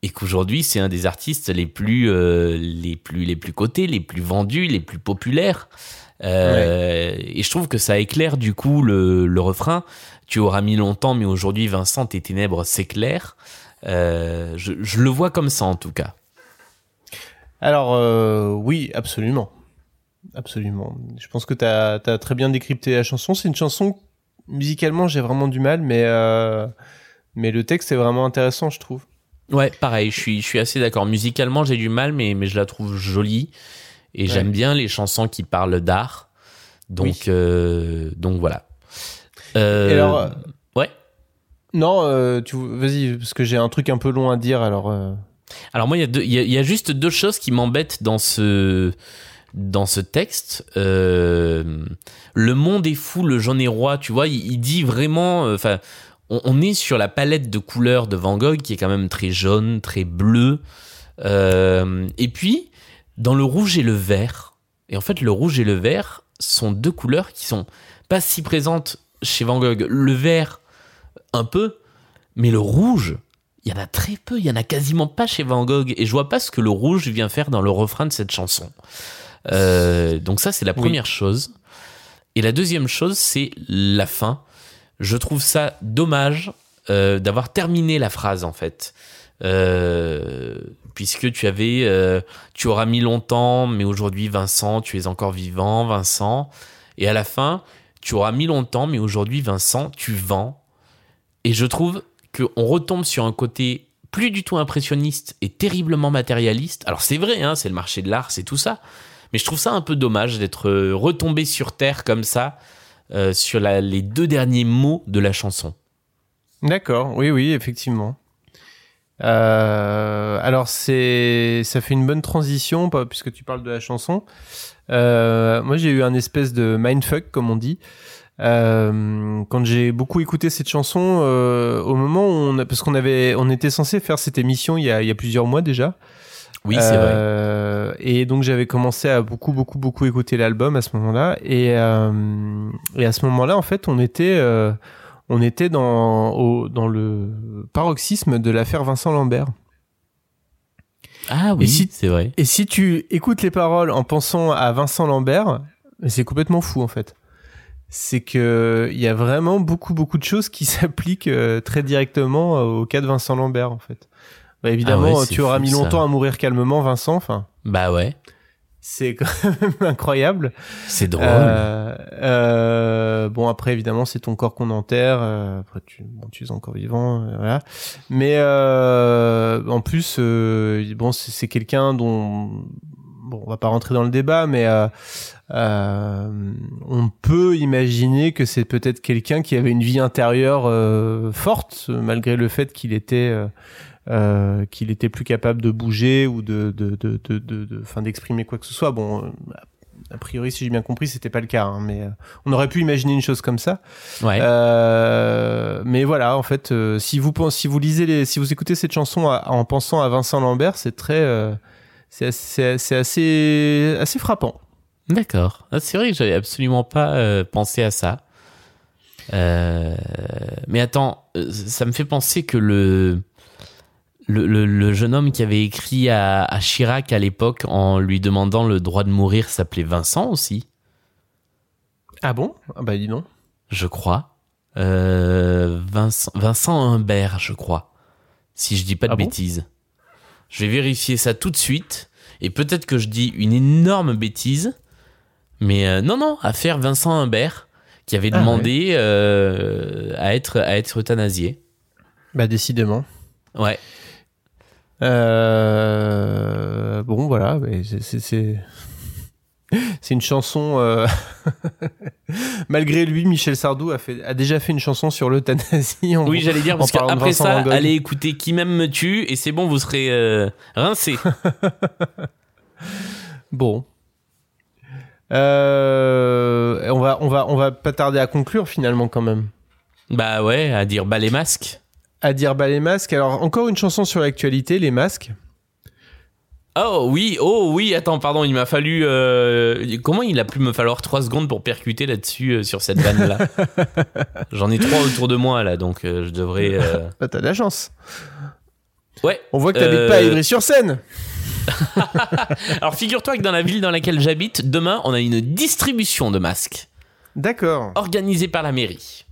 et qu'aujourd'hui c'est un des artistes les plus euh, les plus les plus cotés, les plus vendus, les plus populaires. Euh, Et je trouve que ça éclaire du coup le, le refrain. Tu auras mis longtemps, mais aujourd'hui Vincent, tes ténèbres s'éclairent. Euh, je, je le vois comme ça en tout cas. Alors, euh, oui, absolument. Absolument. Je pense que tu as, très bien décrypté la chanson. C'est une chanson, musicalement, j'ai vraiment du mal, mais, euh, mais le texte est vraiment intéressant, je trouve. Ouais, pareil, je suis, je suis assez d'accord. Musicalement, j'ai du mal, mais, mais je la trouve jolie. Et Ouais. j'aime bien les chansons qui parlent d'art. Donc, Oui. euh, donc voilà. Euh, Et alors, euh, ouais. Non, tu vas-y, parce que j'ai un truc un peu long à dire, alors Alors moi, il y, y a- y a juste deux choses qui m'embêtent dans ce dans ce texte. Le monde est fou, le jaune est roi. Tu vois, il, il dit vraiment. Enfin, on, on est sur la palette de couleurs de Van Gogh qui est quand même très jaune, très bleu. Euh, et puis dans le rouge et le vert. Et en fait, le rouge et le vert sont deux couleurs qui sont pas si présentes chez Van Gogh. Le vert, un peu, mais le rouge, il y en a très peu, il y en a quasiment pas chez Van Gogh. Et je vois pas ce que le rouge vient faire dans le refrain de cette chanson. Euh, donc ça, c'est la Oui. première chose. Et la deuxième chose, c'est la fin. Je trouve ça dommage euh, d'avoir terminé la phrase, en fait. Euh, puisque tu avais, euh, tu auras mis longtemps, mais aujourd'hui, Vincent, tu es encore vivant, Vincent. Et à la fin, tu auras mis longtemps, mais aujourd'hui, Vincent, tu vends. Et je trouve qu'on retombe sur un côté plus du tout impressionniste et terriblement matérialiste. Alors c'est vrai, hein, c'est le marché de l'art, c'est tout ça. Mais je trouve ça un peu dommage d'être euh, retombé sur Terre comme ça, euh, sur les deux derniers mots de la chanson. D'accord, oui, oui, effectivement. Euh, alors c'est, ça fait une bonne transition puisque tu parles de la chanson. Euh, moi, j'ai eu un espèce de mindfuck, comme on dit, euh, quand j'ai beaucoup écouté cette chanson. euh, au moment où on, a- parce qu'on avait, on était censé faire cette émission il y a, il y a plusieurs mois déjà. Oui, c'est vrai. Euh, Et donc j'avais commencé à beaucoup, beaucoup, beaucoup écouter l'album à ce moment-là. Et, euh, et à ce moment-là, en fait, on était, euh, on était dans, au- dans le paroxysme de l'affaire Vincent Lambert. Ah oui, si- c'est vrai. Et si tu écoutes les paroles en pensant à Vincent Lambert, c'est complètement fou en fait. C'est que il y a vraiment beaucoup, beaucoup de choses qui s'appliquent euh, très directement euh, au cas de Vincent Lambert en fait. Bah, évidemment, Ah ouais, tu auras mis ça. longtemps à mourir calmement, Vincent. Enfin, Bah ouais, c'est quand même incroyable. c'est drôle. Euh, euh, bon après évidemment c'est ton corps qu'on enterre. euh, après tu, bon, tu es encore vivant, euh, voilà. Mais euh, en plus euh, bon c'est quelqu'un dont bon on va pas rentrer dans le débat, mais euh, euh, on peut imaginer que c'est peut-être quelqu'un qui avait une vie intérieure euh, forte malgré le fait qu'il était euh, qu'il était plus capable de bouger ou de de de de de, enfin d'exprimer quoi que ce soit. Bon, euh, a priori, si j'ai bien compris, c'était pas le cas, hein, mais euh, on aurait pu imaginer une chose comme ça. ouais. Euh, mais voilà, en fait, euh, si vous pensez, si vous lisez les, si vous écoutez cette chanson à- en pensant à Vincent Lambert, c'est très, euh, c'est assez, c'est assez, assez frappant. D'accord. Ah, c'est vrai que j'avais absolument pas pensé à ça. Euh, mais attends, ça me fait penser que le, le, le- le jeune homme qui avait écrit à, à Chirac à l'époque en lui demandant le droit de mourir s'appelait Vincent aussi, Ah bon? Ah bah dis donc. je crois. Euh, Vincent, Vincent Humbert, je crois. Si je dis pas de Ah bon? bêtises. Je vais vérifier ça tout de suite. Et peut-être que je dis une énorme bêtise. Mais euh, non, non, affaire Vincent Humbert, qui avait Ah demandé euh, à, être, à être euthanasié. Bah décidément. Ouais. Euh, bon voilà, c'est, c'est, une chanson. euh, Malgré lui, Michel Sardou a fait, a déjà fait une chanson sur l'euthanasie. Oui, j'allais dire, parce qu'après ça, allez écouter Qui m'aime me tue, et c'est bon, vous serez euh, rincé. Bon. Euh, on va, on va, on va pas tarder à conclure finalement quand même. bah ouais, à dire bah les masques. À dire bah les masques. Alors encore une chanson sur l'actualité, les masques. Oh oui, oh oui, attends, pardon, il m'a fallu... euh, comment il a pu me falloir 3 secondes pour percuter là-dessus, euh, sur cette vanne-là J'en ai trois autour de moi, là, donc euh, je devrais... Bah, t'as de la chance. Ouais. On voit que t'habites pas à Ivry-sur-Seine. Alors figure-toi que dans la ville dans laquelle j'habite, demain, on a une distribution de masques, D'accord. organisée par la mairie.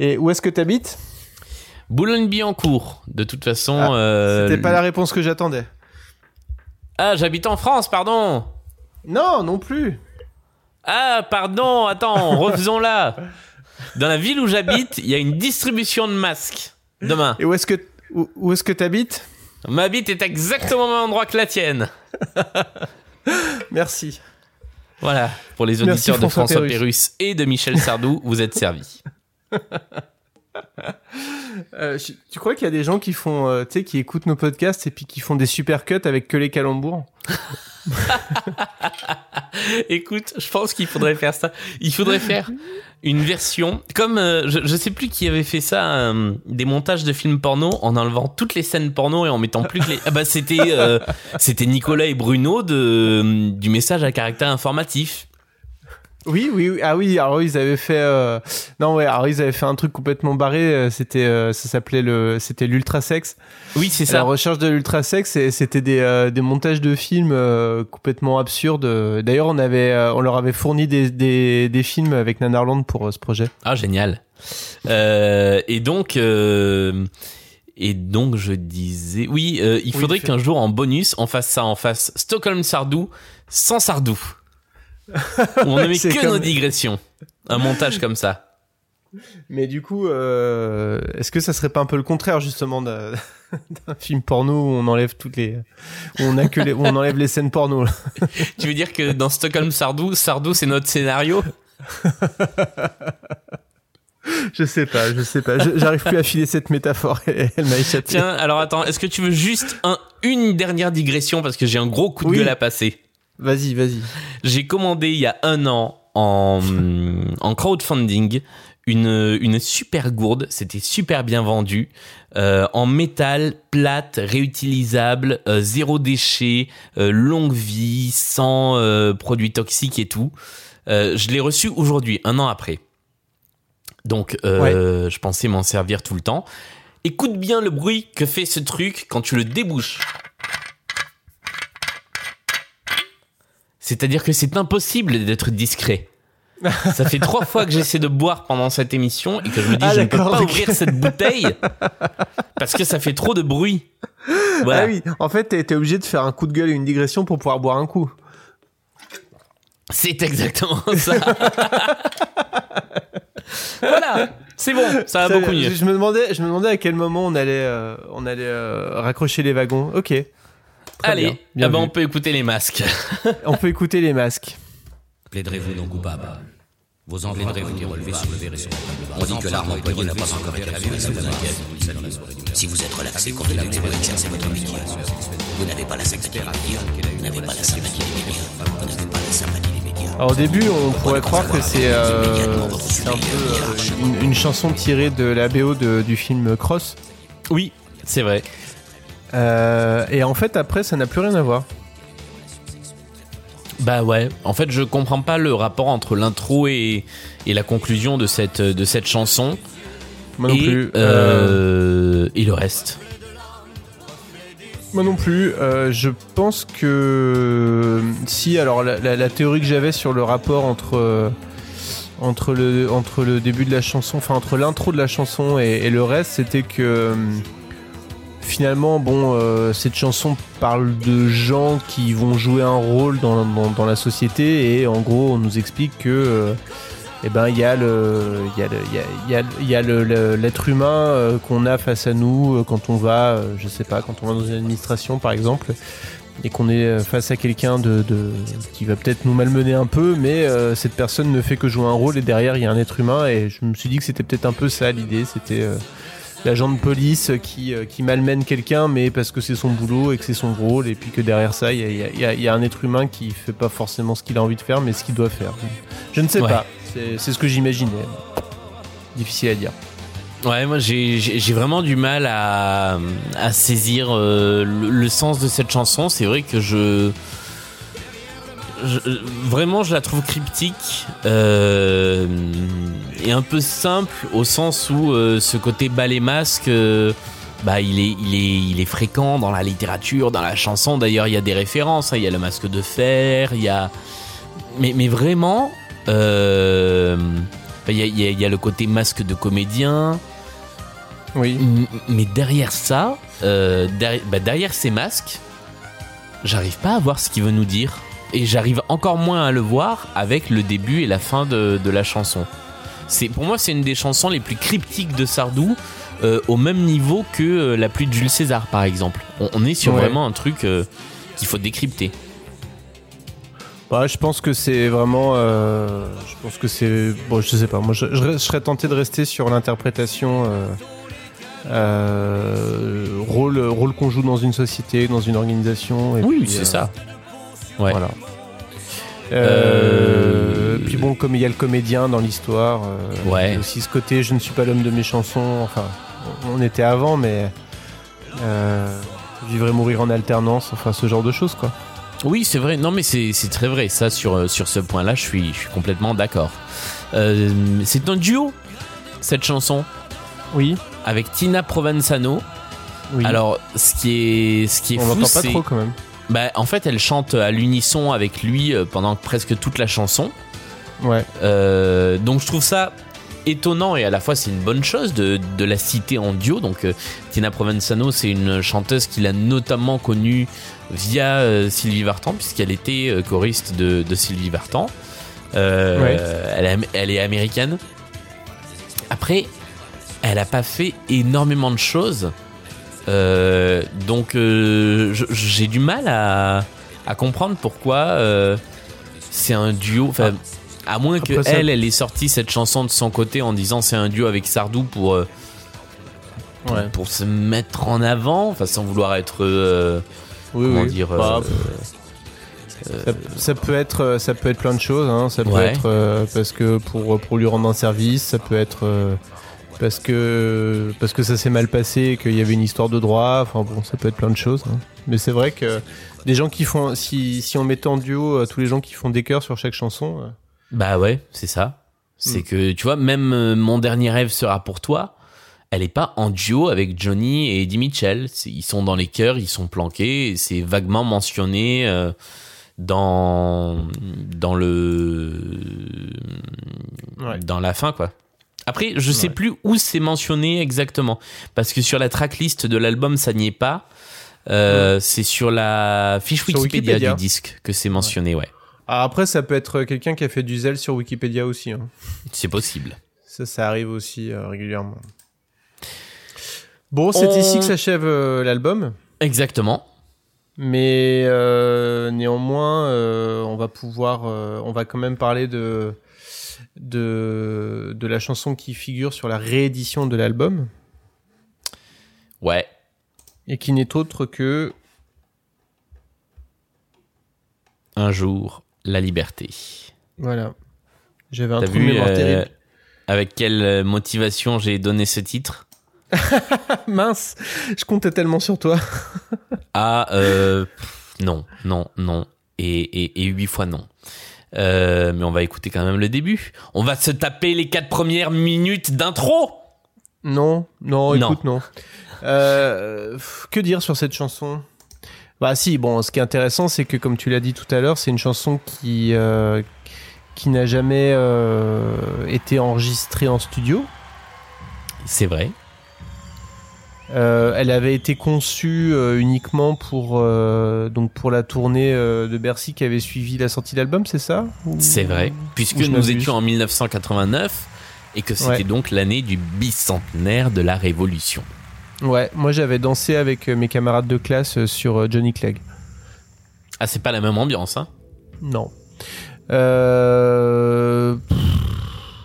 Et où est-ce que t'habites? Boulogne-Billancourt, de toute façon... Ah, euh, C'était pas la réponse que j'attendais. Ah, j'habite en France, pardon Non, non plus. Ah, pardon, attends, refaisons-la. Dans la ville où j'habite, il y a une distribution de masques. Demain. Et où est-ce que où, où est-ce que t'habites? Ma bite est exactement au même endroit que la tienne. Merci. Voilà, pour les Merci, auditeurs de François. Pérus et de Michel Sardou, vous êtes servis. Euh, tu crois qu'il y a des gens qui font, euh, tu sais, qui écoutent nos podcasts et puis qui font des super cuts avec que les calembours Écoute, je pense qu'il faudrait faire ça. Il faudrait faire une version comme euh, je, je sais plus qui avait fait ça, des montages de films porno en enlevant toutes les scènes porno et en mettant plus que les. Ah bah c'était c'était Nicolas et Bruno de du message à caractère informatif. Oui, oui, oui. Ah oui, alors ils avaient fait. euh, Non, ouais, alors ils avaient fait un truc complètement barré. euh, C'était, euh, ça s'appelait le, c'était l'ultrasex. Oui, c'est La ça. recherche de l'ultrasex, et c'était des, euh, des montages de films euh, complètement absurdes. D'ailleurs, on avait, euh, on leur avait fourni des, des, des films avec Nanarland pour ce projet. Ah génial. Euh, et donc euh, et donc je disais oui, euh, il faudrait qu'un jour en bonus on fasse ça, on fasse Stockholm Sardou sans Sardou. On ne met que comme- nos digressions. Un montage comme ça. Mais du coup, euh, est-ce que ça serait pas un peu le contraire justement d'un film porno où on enlève toutes les, où on a que les, où on enlève les scènes porno Tu veux dire que dans Stockholm Sardou, Sardou c'est notre scénario? Je sais pas, je sais pas. J'arrive plus à filer cette métaphore. Elle elle m'a échappé. Tiens, alors attends, est-ce que tu veux juste un, une dernière digression parce que j'ai un gros coup de Oui. gueule à passer? Vas-y, vas-y. J'ai commandé il y a un an en, en crowdfunding une, une super gourde, c'était super bien vendu, euh, en métal, plate, réutilisable, euh, zéro déchet, euh, longue vie, sans produits toxiques et tout. Je l'ai reçu aujourd'hui, un an après. Donc, je pensais m'en servir tout le temps. Écoute bien le bruit que fait ce truc quand tu le débouches. C'est-à-dire que c'est impossible d'être discret. Ça fait trois fois que j'essaie de boire pendant cette émission et que je me dis Ah, je ne peux pas ouvrir cette bouteille parce que ça fait trop de bruit. Voilà. Ah oui, en fait, t'es obligé de faire un coup de gueule et une digression pour pouvoir boire un coup. C'est exactement ça. voilà, c'est bon, ça va Ça, beaucoup mieux. je me demandais, je me demandais à quel moment on allait, euh, on allait euh, raccrocher les wagons. Ok. Très Allez, bien, bien ah bah, vu. on peut écouter les masques. on peut écouter les masques. Plaiderez-vous non coupable Vos enveloppes ont été relevées sur le verré. On dit que l'arme employée n'a pas encore été retrouvée, ça vous inquiète Si vous êtes relaxé, continuez à exercer votre métier. Vous n'avez pas la sympathie des médias, vous n'avez pas la sympathie des médias, vous n'avez pas la sympathie des médias. Alors au début, on pourrait croire que c'est euh, c'est un peu euh, une, une chanson tirée de la BO de- du film Cross. Oui, c'est vrai. Euh, et en fait, après, ça n'a plus rien à voir. Bah ouais, en fait je comprends pas le rapport entre l'intro et, et la conclusion de cette, de cette chanson. Moi non et, plus. euh, et le reste. Moi non plus. Euh, je pense que si. Alors la, la- la théorie que j'avais sur le rapport entre euh, entre le entre le début de la chanson, enfin entre l'intro de la chanson et, et le reste, c'était que euh, finalement, bon, euh, cette chanson parle de gens qui vont jouer un rôle dans, la société et en gros, on nous explique que euh, eh ben il y a le il y a le y a, y a- l'être humain euh, qu'on a face à nous quand on va je sais pas quand on va dans une administration par exemple et qu'on est face à quelqu'un de, qui va peut-être nous malmener un peu mais cette personne ne fait que jouer un rôle et derrière il y a un être humain et je me suis dit que c'était peut-être un peu ça l'idée c'était l'agent de police qui, euh, qui malmène quelqu'un mais parce que c'est son boulot et que c'est son rôle et puis que derrière ça il y a, y y un être humain qui fait pas forcément ce qu'il a envie de faire mais ce qu'il doit faire je ne sais Ouais. pas c'est ce que j'imaginais difficile à dire Ouais, moi j'ai vraiment du mal à, à saisir euh, le, le sens de cette chanson. C'est vrai que je, je- Vraiment, je la trouve cryptique euh, et un peu simple au sens où euh, ce côté ballet masque. euh, bah, il est, il, est, il est fréquent dans la littérature, dans la chanson. D'ailleurs, il y a des références. hein. Il y a le masque de fer, il y a. Mais, mais vraiment, il y, a, il y a- il y a le côté masque de comédien. Oui. Mais derrière ça, derrière, bah, derrière ces masques, j'arrive pas à voir ce qu'il veut nous dire. Et j'arrive encore moins à le voir avec le début et la fin de, de la chanson. C'est Pour moi, c'est une des chansons les plus cryptiques de Sardou, euh, au même niveau que euh, La pluie de Jules César, par exemple. On, on est sur Ouais. vraiment un truc euh, qu'il faut décrypter. Bah, je pense que c'est vraiment. je pense que c'est. Bon, je sais pas. Moi, je, je- je serais tenté de rester sur l'interprétation euh, rôle rôle qu'on joue dans une société, dans une organisation. Et Oui, c'est euh, ça. Ouais. Voilà. Euh, Euh, Puis bon, comme il y a le comédien dans l'histoire, euh, Ouais. aussi ce côté je ne suis pas l'homme de mes chansons. Enfin, on était avant, mais vivre et mourir en alternance, enfin ce genre de choses quoi. Oui, c'est vrai. Non, mais c'est très vrai. Ça, sur, sur ce point-là, je suis, je suis complètement d'accord. C'est un duo, cette chanson, Oui, avec Tina Provenzano. oui. Alors, ce qui est, ce qui est on fou, l'entend pas trop quand même. Bah, en fait, elle chante à l'unisson avec lui euh, pendant presque toute la chanson. Ouais. Euh, donc je trouve ça étonnant et à la fois c'est une bonne chose de, de la citer en duo. Donc euh, Tina Provenzano, c'est une chanteuse qu'il a notamment connue via euh, Sylvie Vartan, puisqu'elle était choriste de, de Sylvie Vartan. Ouais. elle, elle est américaine. Après, elle a pas fait énormément de choses. Euh, donc euh, j'ai du mal à, à comprendre pourquoi euh, c'est un duo. Enfin, à moins que Après, ça- elle, elle ait sorti cette chanson de son côté en disant c'est un duo avec Sardou pour pour, Ouais. pour se mettre en avant, enfin sans vouloir être Oui, comment oui. dire. Bah, Ça, ça peut être, ça peut être plein de choses. hein. Ça peut Ouais. être parce que pour pour lui rendre un service, ça peut être parce que parce que ça s'est mal passé, qu'il y avait une histoire de droit. Enfin bon, ça peut être plein de choses. hein. Mais c'est vrai que des gens qui font, si si on mettait en duo euh, tous les gens qui font des chœurs sur chaque chanson, euh, Bah ouais, c'est ça. C'est Mm. que tu vois, même euh, mon dernier rêve sera pour toi. Elle est pas en duo avec Johnny et Eddie Mitchell. Ils sont dans les chœurs, ils sont planqués. C'est vaguement mentionné euh, dans dans le Ouais. dans la fin quoi. Après, je sais Ouais. plus où c'est mentionné exactement parce que sur la tracklist de l'album ça n'y est pas. Euh, C'est sur la fiche Wikipédia, Wikipédia. du disque que c'est mentionné. Ouais, ah, après ça peut être quelqu'un qui a fait du zèle sur Wikipédia aussi. hein. c'est possible. Ça, ça arrive aussi euh, régulièrement. Bon, c'est On- ici que s'achève euh, l'album. Exactement. Mais néanmoins, on va pouvoir, on va quand même parler de, de de la chanson qui figure sur la réédition de l'album Ouais. et qui n'est autre que Un jour, la liberté. voilà. J'avais un T'as trou de vu mémoire euh, terrible. avec quelle euh, motivation j'ai donné ce titre? Mince, je comptais tellement sur toi. Ah, euh, pff, non, non, non. Et, et, et huit fois non. Euh, mais on va écouter quand même le début. On va se taper les quatre premières minutes d'intro. Non, non, Non. écoute, non. Euh, que dire sur cette chanson? Bah si, bon, ce qui est intéressant, c'est que comme tu l'as dit tout à l'heure, c'est une chanson qui euh, qui n'a jamais été enregistrée en studio. C'est vrai. Euh, elle avait été conçue euh, uniquement pour euh, donc pour la tournée euh, de Bercy qui avait suivi la sortie de l'album, c'est ça? C'est vrai. Puisque nous étions en 1989 et que c'était Ouais. donc l'année du bicentenaire de la Révolution. Ouais, moi j'avais dansé avec euh, mes camarades de classe euh, sur Johnny Clegg. Ah, c'est pas la même ambiance, hein? Non. Euh...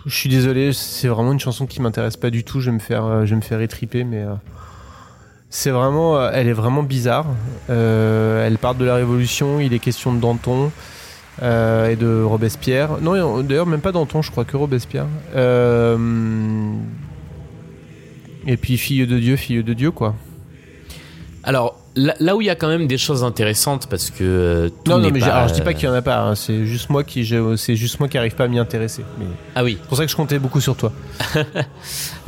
Je suis désolé, c'est vraiment une chanson qui m'intéresse pas du tout. Je vais me faire, je vais me faire étriper, mais euh, c'est vraiment, euh, elle est vraiment bizarre. Euh, elle parle de la Révolution. Il est question de Danton euh, et de Robespierre. Non, d'ailleurs même pas Danton, je crois que Robespierre. Et puis fille de Dieu, fille de Dieu, quoi. Alors, là, là où il y a quand même des choses intéressantes, parce que euh, tout Non, non, mais pas, alors, je dis pas euh, qu'il y en a pas. hein, C'est juste moi qui, c'est juste moi qui arrive pas à m'y intéresser. Mais Ah oui. c'est pour ça que je comptais beaucoup sur toi.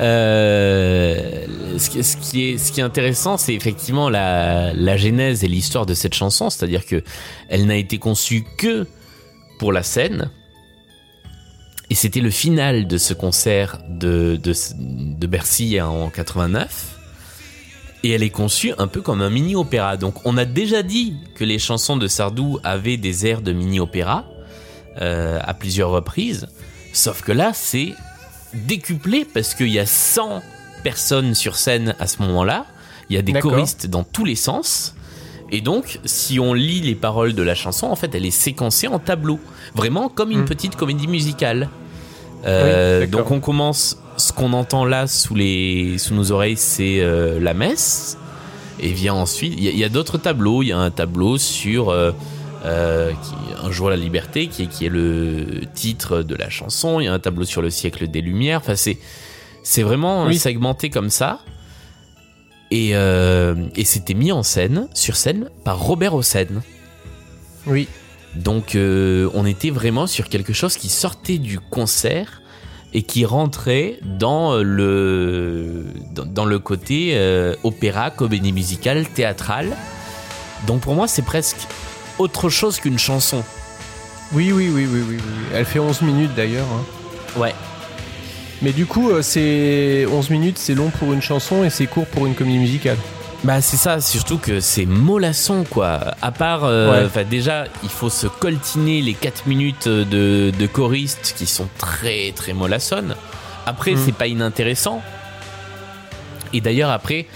Euh, ce, qui, ce qui est, ce qui est intéressant, c'est effectivement la, la genèse et l'histoire de cette chanson, c'est-à-dire que elle n'a été conçue que pour la scène. Et c'était le final de ce concert de, de, de Bercy en 89. Et elle est conçue un peu comme un mini-opéra. Donc on a déjà dit que les chansons de Sardou avaient des airs de mini-opéra euh, à plusieurs reprises. Sauf que là, c'est décuplé parce qu'il y a 100 personnes sur scène à ce moment-là. Il y a des choristes dans tous les sens. Et donc, si on lit les paroles de la chanson, en fait, elle est séquencée en tableau. Vraiment comme une Mm. petite comédie musicale. Euh, Oui, donc on commence ce qu'on entend là sous, les, sous nos oreilles, c'est euh, la messe. Et vient ensuite, il y a, d'autres tableaux. Il y a un tableau sur euh, euh, qui, Un jour la liberté, qui est, qui est le titre de la chanson. Il y a un tableau sur le siècle des Lumières. Enfin, c'est, c'est vraiment Oui. segmenté comme ça. Et, et c'était mis en scène, sur scène, par Robert Hossein. Oui. Donc on était vraiment sur quelque chose qui sortait du concert et qui rentrait dans le dans, dans le côté euh, opéra, comédie musicale, théâtrale. Donc pour moi c'est presque autre chose qu'une chanson. Oui, oui, oui, oui, oui, oui. Elle fait 11 minutes d'ailleurs. hein. Ouais. Mais du coup, euh, c'est 11 minutes, c'est long pour une chanson et c'est court pour une comédie musicale. Bah c'est ça, surtout que c'est mollasson quoi. À part, euh, Ouais. déjà il faut se coltiner les 4 minutes de, de choristes qui sont très très mollassonnes. Après Mhm. c'est pas inintéressant. Et d'ailleurs après,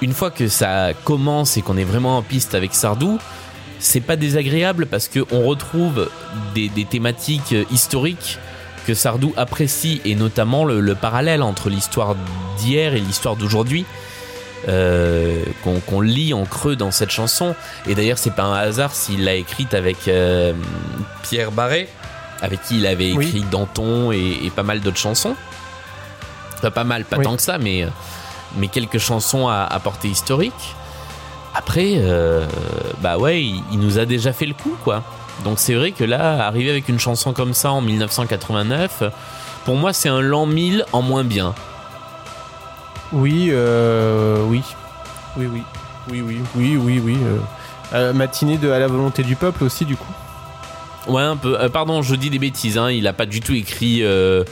une fois que ça commence et qu'on est vraiment en piste avec Sardou, c'est pas désagréable parce que on retrouve des, des thématiques historiques que Sardou apprécie et notamment le, le parallèle entre l'histoire d'hier et l'histoire d'aujourd'hui euh, qu'on lit en creux dans cette chanson. Et d'ailleurs, c'est pas un hasard s'il l'a écrite avec euh, Pierre Barré, avec qui il avait Oui. écrit Danton et, et pas mal d'autres chansons. Enfin, pas mal, pas Oui. tant que ça, mais, mais quelques chansons à, à portée historique. Après, euh, bah ouais, il, il nous a déjà fait le coup, quoi. Donc c'est vrai que là, arriver avec une chanson comme ça en 1989, pour moi, c'est un l'an 1000 en moins bien. Oui, euh, oui. Oui, oui. Oui, oui, oui, oui, oui. euh. Euh, matinée de À la volonté du peuple aussi, du coup. Ouais, un peu. Euh, pardon, je dis des bêtises. Hein. Il a pas du tout écrit euh,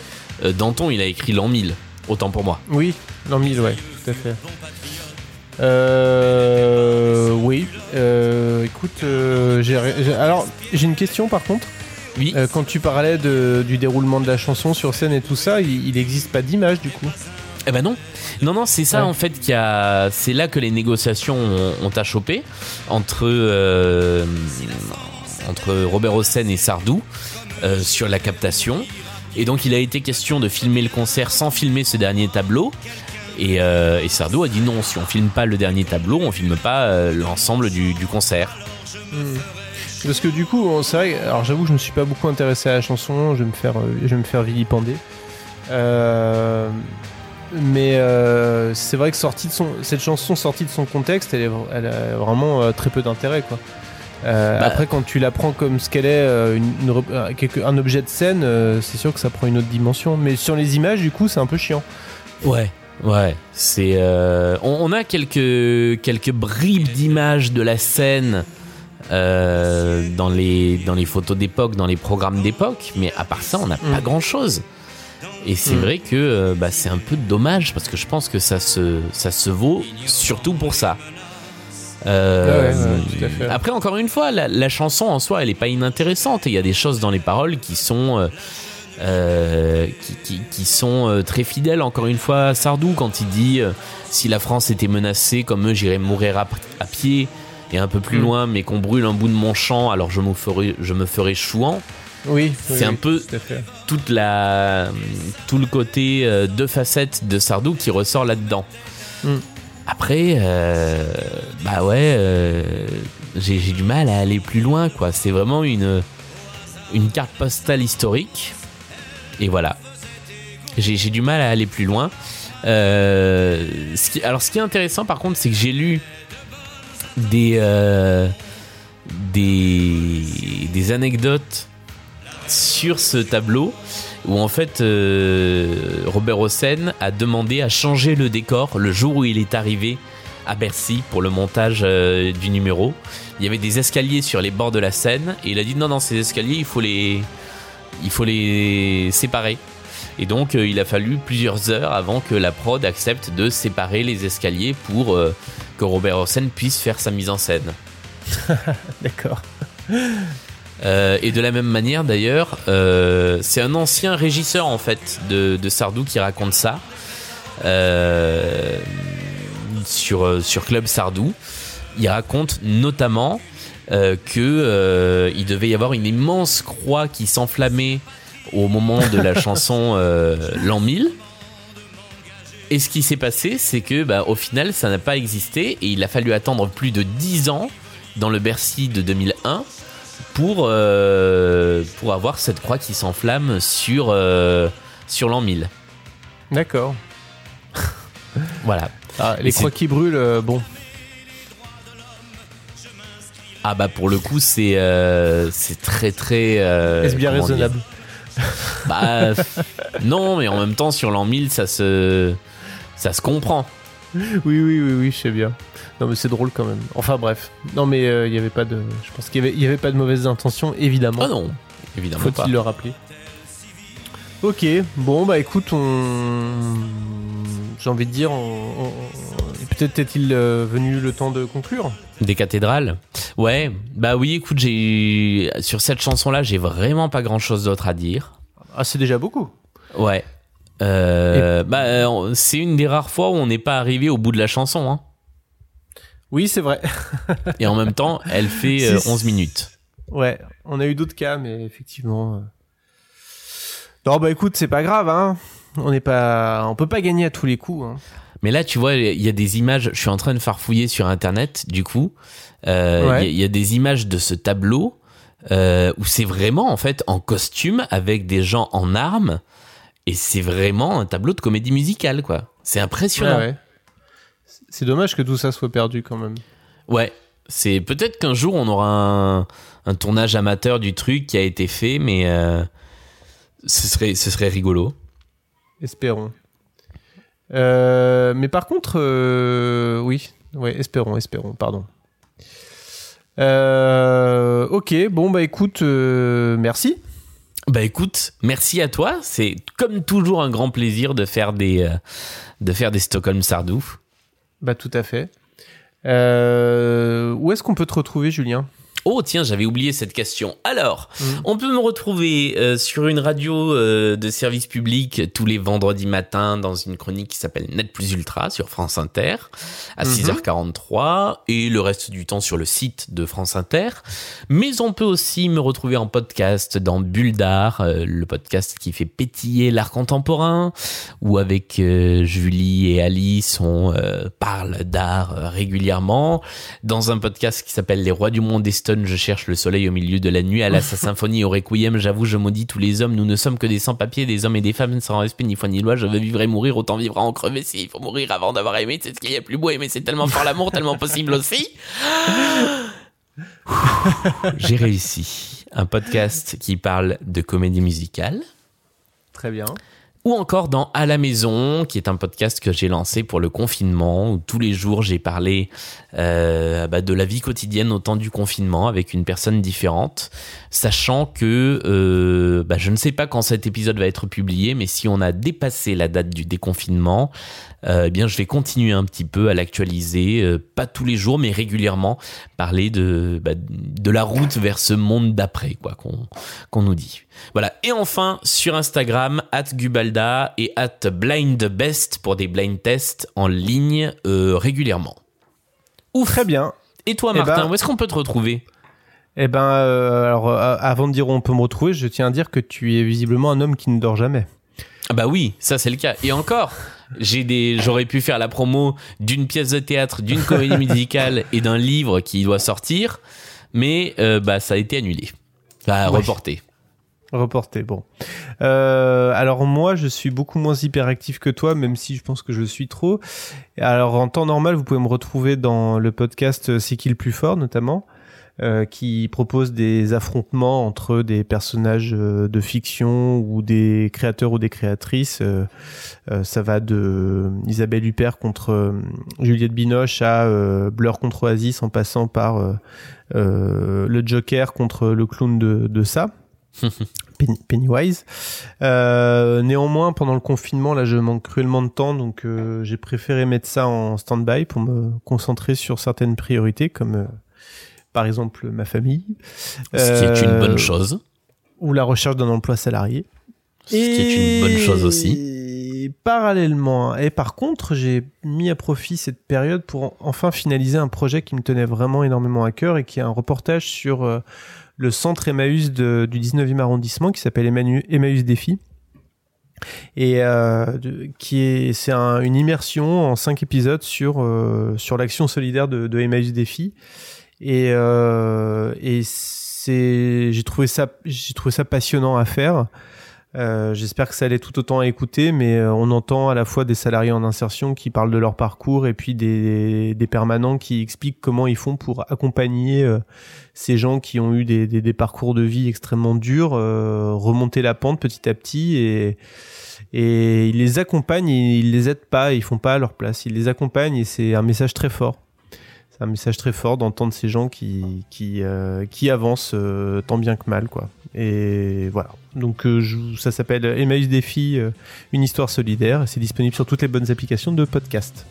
euh, Danton, il a écrit l'an 1000. Autant pour moi. Oui, l'an 1000, ouais, tout à fait. Euh, oui, euh, écoute, euh, alors j'ai une question par contre. Oui. Euh, quand tu parlais de- du déroulement de la chanson sur scène et tout ça, il n'existe pas d'image du coup. Eh ben non. Non, non, c'est ça Ouais. en fait qui a. C'est là que les négociations ont, ont achoppé entre euh, entre Robert Hossein et Sardou euh, sur la captation. Et donc il a été question de filmer le concert sans filmer ce dernier tableau. Et, euh, et Sardou a dit non, si on filme pas le dernier tableau, on filme pas l'ensemble du, du concert. Parce que du coup, c'est vrai. Alors j'avoue, je me suis pas beaucoup intéressé à la chanson. Je vais me faire, je vais me faire vilipender. Euh, mais euh, c'est vrai que sortie de son, cette chanson sortie de son contexte, elle, est, elle a vraiment euh, très peu d'intérêt, quoi. Euh, Bah. Après, quand tu la prends comme ce qu'elle est, une, une rep- quelque- un objet de scène, c'est sûr que ça prend une autre dimension. Mais sur les images, du coup, c'est un peu chiant. Ouais, ouais. C'est, on, on a quelques quelques bribes d'images de la scène dans les dans les photos d'époque, dans les programmes d'époque, mais à part ça, on n'a pas Mm. grand chose. Et c'est Mm. vrai que euh, bah, c'est un peu dommage parce que je pense que ça se ça se vaut surtout pour ça. Euh, Ouais, ouais, ouais, tout à fait. après, encore une fois, la, la chanson en soi, elle est pas inintéressante. Il y a des choses dans les paroles qui sont euh, qui, qui- qui sont très fidèles. Encore une fois, Sardou quand il dit euh, si la France était menacée, comme eux, j'irais mourir à, à pied. Et un peu plus Mm. loin, mais qu'on brûle un bout de mon champ, alors je me ferai, je me ferai chouan. Oui, C'est un peu tout toute la, tout le côté euh, deux facettes de Sardou qui ressort là-dedans. Mm. Après, euh, bah ouais, euh, j'ai du mal à aller plus loin, quoi. C'est vraiment une, une carte postale historique. Et voilà. J'ai j'ai du mal à aller plus loin. Euh, ce qui, alors, ce qui est intéressant, par contre, c'est que j'ai lu des, des, des anecdotes sur ce tableau où en fait euh, Robert Hossein a demandé à changer le décor le jour où il est arrivé à Bercy pour le montage euh, du numéro. Il y avait des escaliers sur les bords de la scène et il a dit non non ces escaliers il faut les séparer. Et donc euh, il a fallu plusieurs heures avant que la prod accepte de séparer les escaliers pour que Robert Hossein puisse faire sa mise en scène. D'accord. Euh, et de la même manière d'ailleurs, euh, c'est un ancien régisseur en fait de, de Sardou qui raconte ça euh, sur, sur Club Sardou. Il raconte notamment que il devait y avoir une immense croix qui s'enflammait au moment de la chanson L'an 1000 Et ce qui s'est passé, c'est que bah, au final, ça n'a pas existé et il a fallu attendre plus de 10 ans dans le Bercy de 2001 pour, euh, pour avoir cette croix qui s'enflamme sur, euh, sur l'an 1000. D'accord. Voilà. Ah, les croix qui brûlent, euh, bon. Ah bah pour le coup, c'est c'est très très... Est-ce bien raisonnable Bah non, mais en même temps, sur l'an 1000, ça se, ça se comprend. Oui, oui, oui, oui, je sais bien. Non, mais c'est drôle quand même. Enfin, bref. Non, mais euh, il y avait pas de. Je pense qu'il y avait, pas de mauvaises intentions, évidemment. Ah non, évidemment. Faut-il le rappeler Ok, bon, bah écoute, on. J'ai envie de dire, on- on- peut-être est-il euh, venu le temps de conclure? Des cathédrales Ouais, bah oui, écoute, j'ai sur cette chanson-là, j'ai vraiment pas grand-chose d'autre à dire. Ah, c'est déjà beaucoup. Ouais. Euh, bah, euh, c'est une des rares fois où on n'est pas arrivé au bout de la chanson. Hein. Oui, c'est vrai. Et en même temps, elle fait euh, Si- 11 minutes. Ouais, on a eu d'autres cas, mais effectivement. euh. Non, bah écoute, c'est pas grave, hein. On n'est pas, on peut pas gagner à tous les coups. Hein. Mais là, tu vois, il y a des images. Je suis en train de farfouiller sur Internet, du coup. Euh, Il y a- Ouais. il y, a des images de ce tableau euh, où c'est vraiment, en fait, en costume avec des gens en armes. Et c'est vraiment un tableau de comédie musicale, quoi. C'est impressionnant. Ouais, ouais. C'est dommage que tout ça soit perdu quand même. Ouais, c'est peut-être qu'un jour on aura un, un tournage amateur du truc qui a été fait, mais euh, ce serait ce serait rigolo. Espérons. Euh, mais par contre, euh, oui, ouais, espérons, espérons, pardon. Euh, ok, bon bah écoute, merci. Bah écoute, merci à toi. C'est comme toujours un grand plaisir de faire des euh, Stockholm Sardou. Bah tout à fait. Euh, où est-ce qu'on peut te retrouver, Julien? Oh tiens, j'avais oublié cette question. Alors, on peut me retrouver euh, sur une radio euh, de service public tous les vendredis matins dans une chronique qui s'appelle Net Plus Ultra sur France Inter à Mhm. 6h43 et le reste du temps sur le site de France Inter. Mais on peut aussi me retrouver en podcast dans Bulle d'Art, euh, le podcast qui fait pétiller l'art contemporain, où avec Julie et Alice on parle d'art régulièrement. Dans un podcast qui s'appelle Les Rois du Monde Je cherche le soleil au milieu de la nuit, à la sa symphonie, au requiem, j'avoue, je maudis tous les hommes, nous ne sommes que des sans-papiers, des hommes et des femmes sans respect, ni foi ni loi, je veux vivre et mourir, autant vivre à en crever s'il faut mourir avant d'avoir aimé, c'est ce qu'il y a plus beau, aimer c'est tellement fort l'amour, tellement possible aussi. J'ai réussi. Un podcast qui parle de comédie musicale. Très bien. Ou encore dans À la maison, qui est un podcast que j'ai lancé pour le confinement, où tous les jours j'ai parlé euh, bah, de la vie quotidienne au temps du confinement avec une personne différente, sachant que euh, bah, je ne sais pas quand cet épisode va être publié, mais si on a dépassé la date du déconfinement, euh, eh bien je vais continuer un petit peu à l'actualiser, euh, pas tous les jours, mais régulièrement, parler de, bah, de la route vers ce monde d'après, quoi, qu'on qu'on nous dit. Voilà. Et enfin, sur Instagram, at Gubalda et at blindbest pour des blind tests en ligne euh, régulièrement. Ouf. Très bien. Et toi, Eh Martin, ben- où est-ce qu'on peut te retrouver? Eh ben, euh, alors, euh, avant de dire où on peut me retrouver, je tiens à dire que tu es visiblement un homme qui ne dort jamais. Ah bah oui, ça c'est le cas. Et encore, j'ai des, j'aurais pu faire la promo d'une pièce de théâtre, d'une comédie musicale et d'un livre qui doit sortir, mais euh, bah ça a été annulé, bah, Ouais. reporté. Reporté, bon. Euh, alors moi, je suis beaucoup moins hyperactif que toi, même si je pense que je le suis trop. Alors en temps normal, vous pouvez me retrouver dans le podcast C'est qui le plus fort, notamment, euh, qui propose des affrontements entre des personnages euh, de fiction ou des créateurs ou des créatrices. Euh, ça va de Isabelle Huppert contre Juliette Binoche à Blur contre Oasis, en passant par le Joker contre le clown de, de ça. Pen- Pennywise. Euh, néanmoins, pendant le confinement, là, je manque cruellement de temps, donc euh, j'ai préféré mettre ça en stand-by pour me concentrer sur certaines priorités, comme euh, par exemple ma famille. Ce qui est une Euh, bonne chose. Ou la recherche d'un emploi salarié. Ce qui est une bonne chose aussi. Et parallèlement, et par contre, j'ai mis à profit cette période pour enfin finaliser un projet qui me tenait vraiment énormément à cœur et qui est un reportage sur euh, le centre Emmaüs de- du 19e arrondissement qui s'appelle Emmaü- Emmaüs Défi. et euh, qui est c'est un- une immersion en cinq épisodes sur euh, sur l'action solidaire de, de Emmaüs Défi et euh, et c'est j'ai trouvé ça j'ai trouvé ça passionnant à faire euh, J'espère que ça allait tout autant à écouter, mais euh, on entend à la fois des salariés en insertion qui parlent de leur parcours et puis des, des permanents qui expliquent comment ils font pour accompagner euh, ces gens qui ont eu des, des, des parcours de vie extrêmement durs, euh, remonter la pente petit à petit et, et ils les accompagnent, et ils les aident pas, ils font pas à leur place, ils les accompagnent et c'est un message très fort. C'est un message très fort d'entendre ces gens qui qui euh, qui avancent euh, tant bien que mal quoi. Et voilà. Donc euh, je- ça s'appelle Emmaüs Défi, une histoire solidaire. C'est disponible sur toutes les bonnes applications de podcast.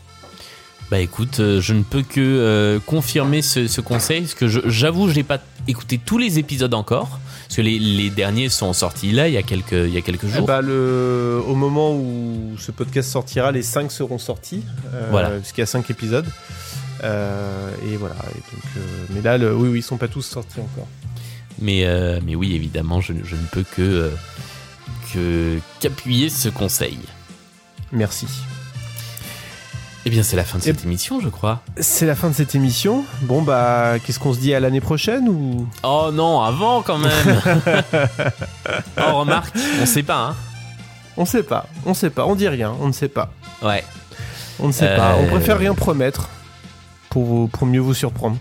Bah écoute, je ne peux que confirmer ce, ce conseil, parce que j'avoue, je n'ai pas écouté tous les épisodes encore, parce que les, les derniers sont sortis là, il y a quelques, il y a quelques Eh jours. bah, le, au moment où ce podcast sortira, les 5 seront sortis. Voilà. Parce qu'il y a 5 épisodes. Euh, et voilà. Et donc, euh, mais là, le, oui, oui, ils sont pas tous sortis encore. Mais, euh, mais oui, évidemment, je, je ne peux que que- qu'appuyer ce conseil. Merci. Eh bien, c'est la fin de cette émission, je crois. C'est la fin de cette émission. Bon, bah, qu'est-ce qu'on se dit à l'année prochaine ou? Oh non, avant quand même Oh, remarque, on sait pas, hein On sait pas. On sait pas. On dit rien. On ne sait pas. Ouais. On ne sait Euh, pas. On préfère rien promettre pour, mieux vous surprendre.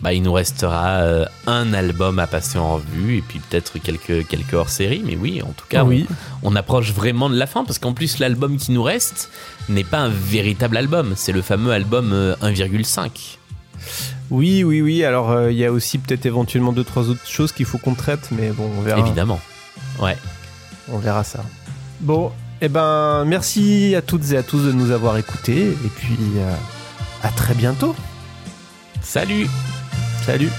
Bah, il nous restera euh, un album à passer en revue et puis peut-être quelques, quelques hors-séries. Mais oui, en tout cas, oui. on, on approche vraiment de la fin parce qu'en plus, l'album qui nous reste n'est pas un véritable album. C'est le fameux album euh, 1,5. Oui, oui, oui. Alors, euh, il y a aussi peut-être éventuellement deux, trois autres choses qu'il faut qu'on traite, mais bon, on verra. Évidemment. Ouais. On verra ça. Bon, eh ben, merci à toutes et à tous de nous avoir écoutés. Et puis, euh, à très bientôt. Salut Salut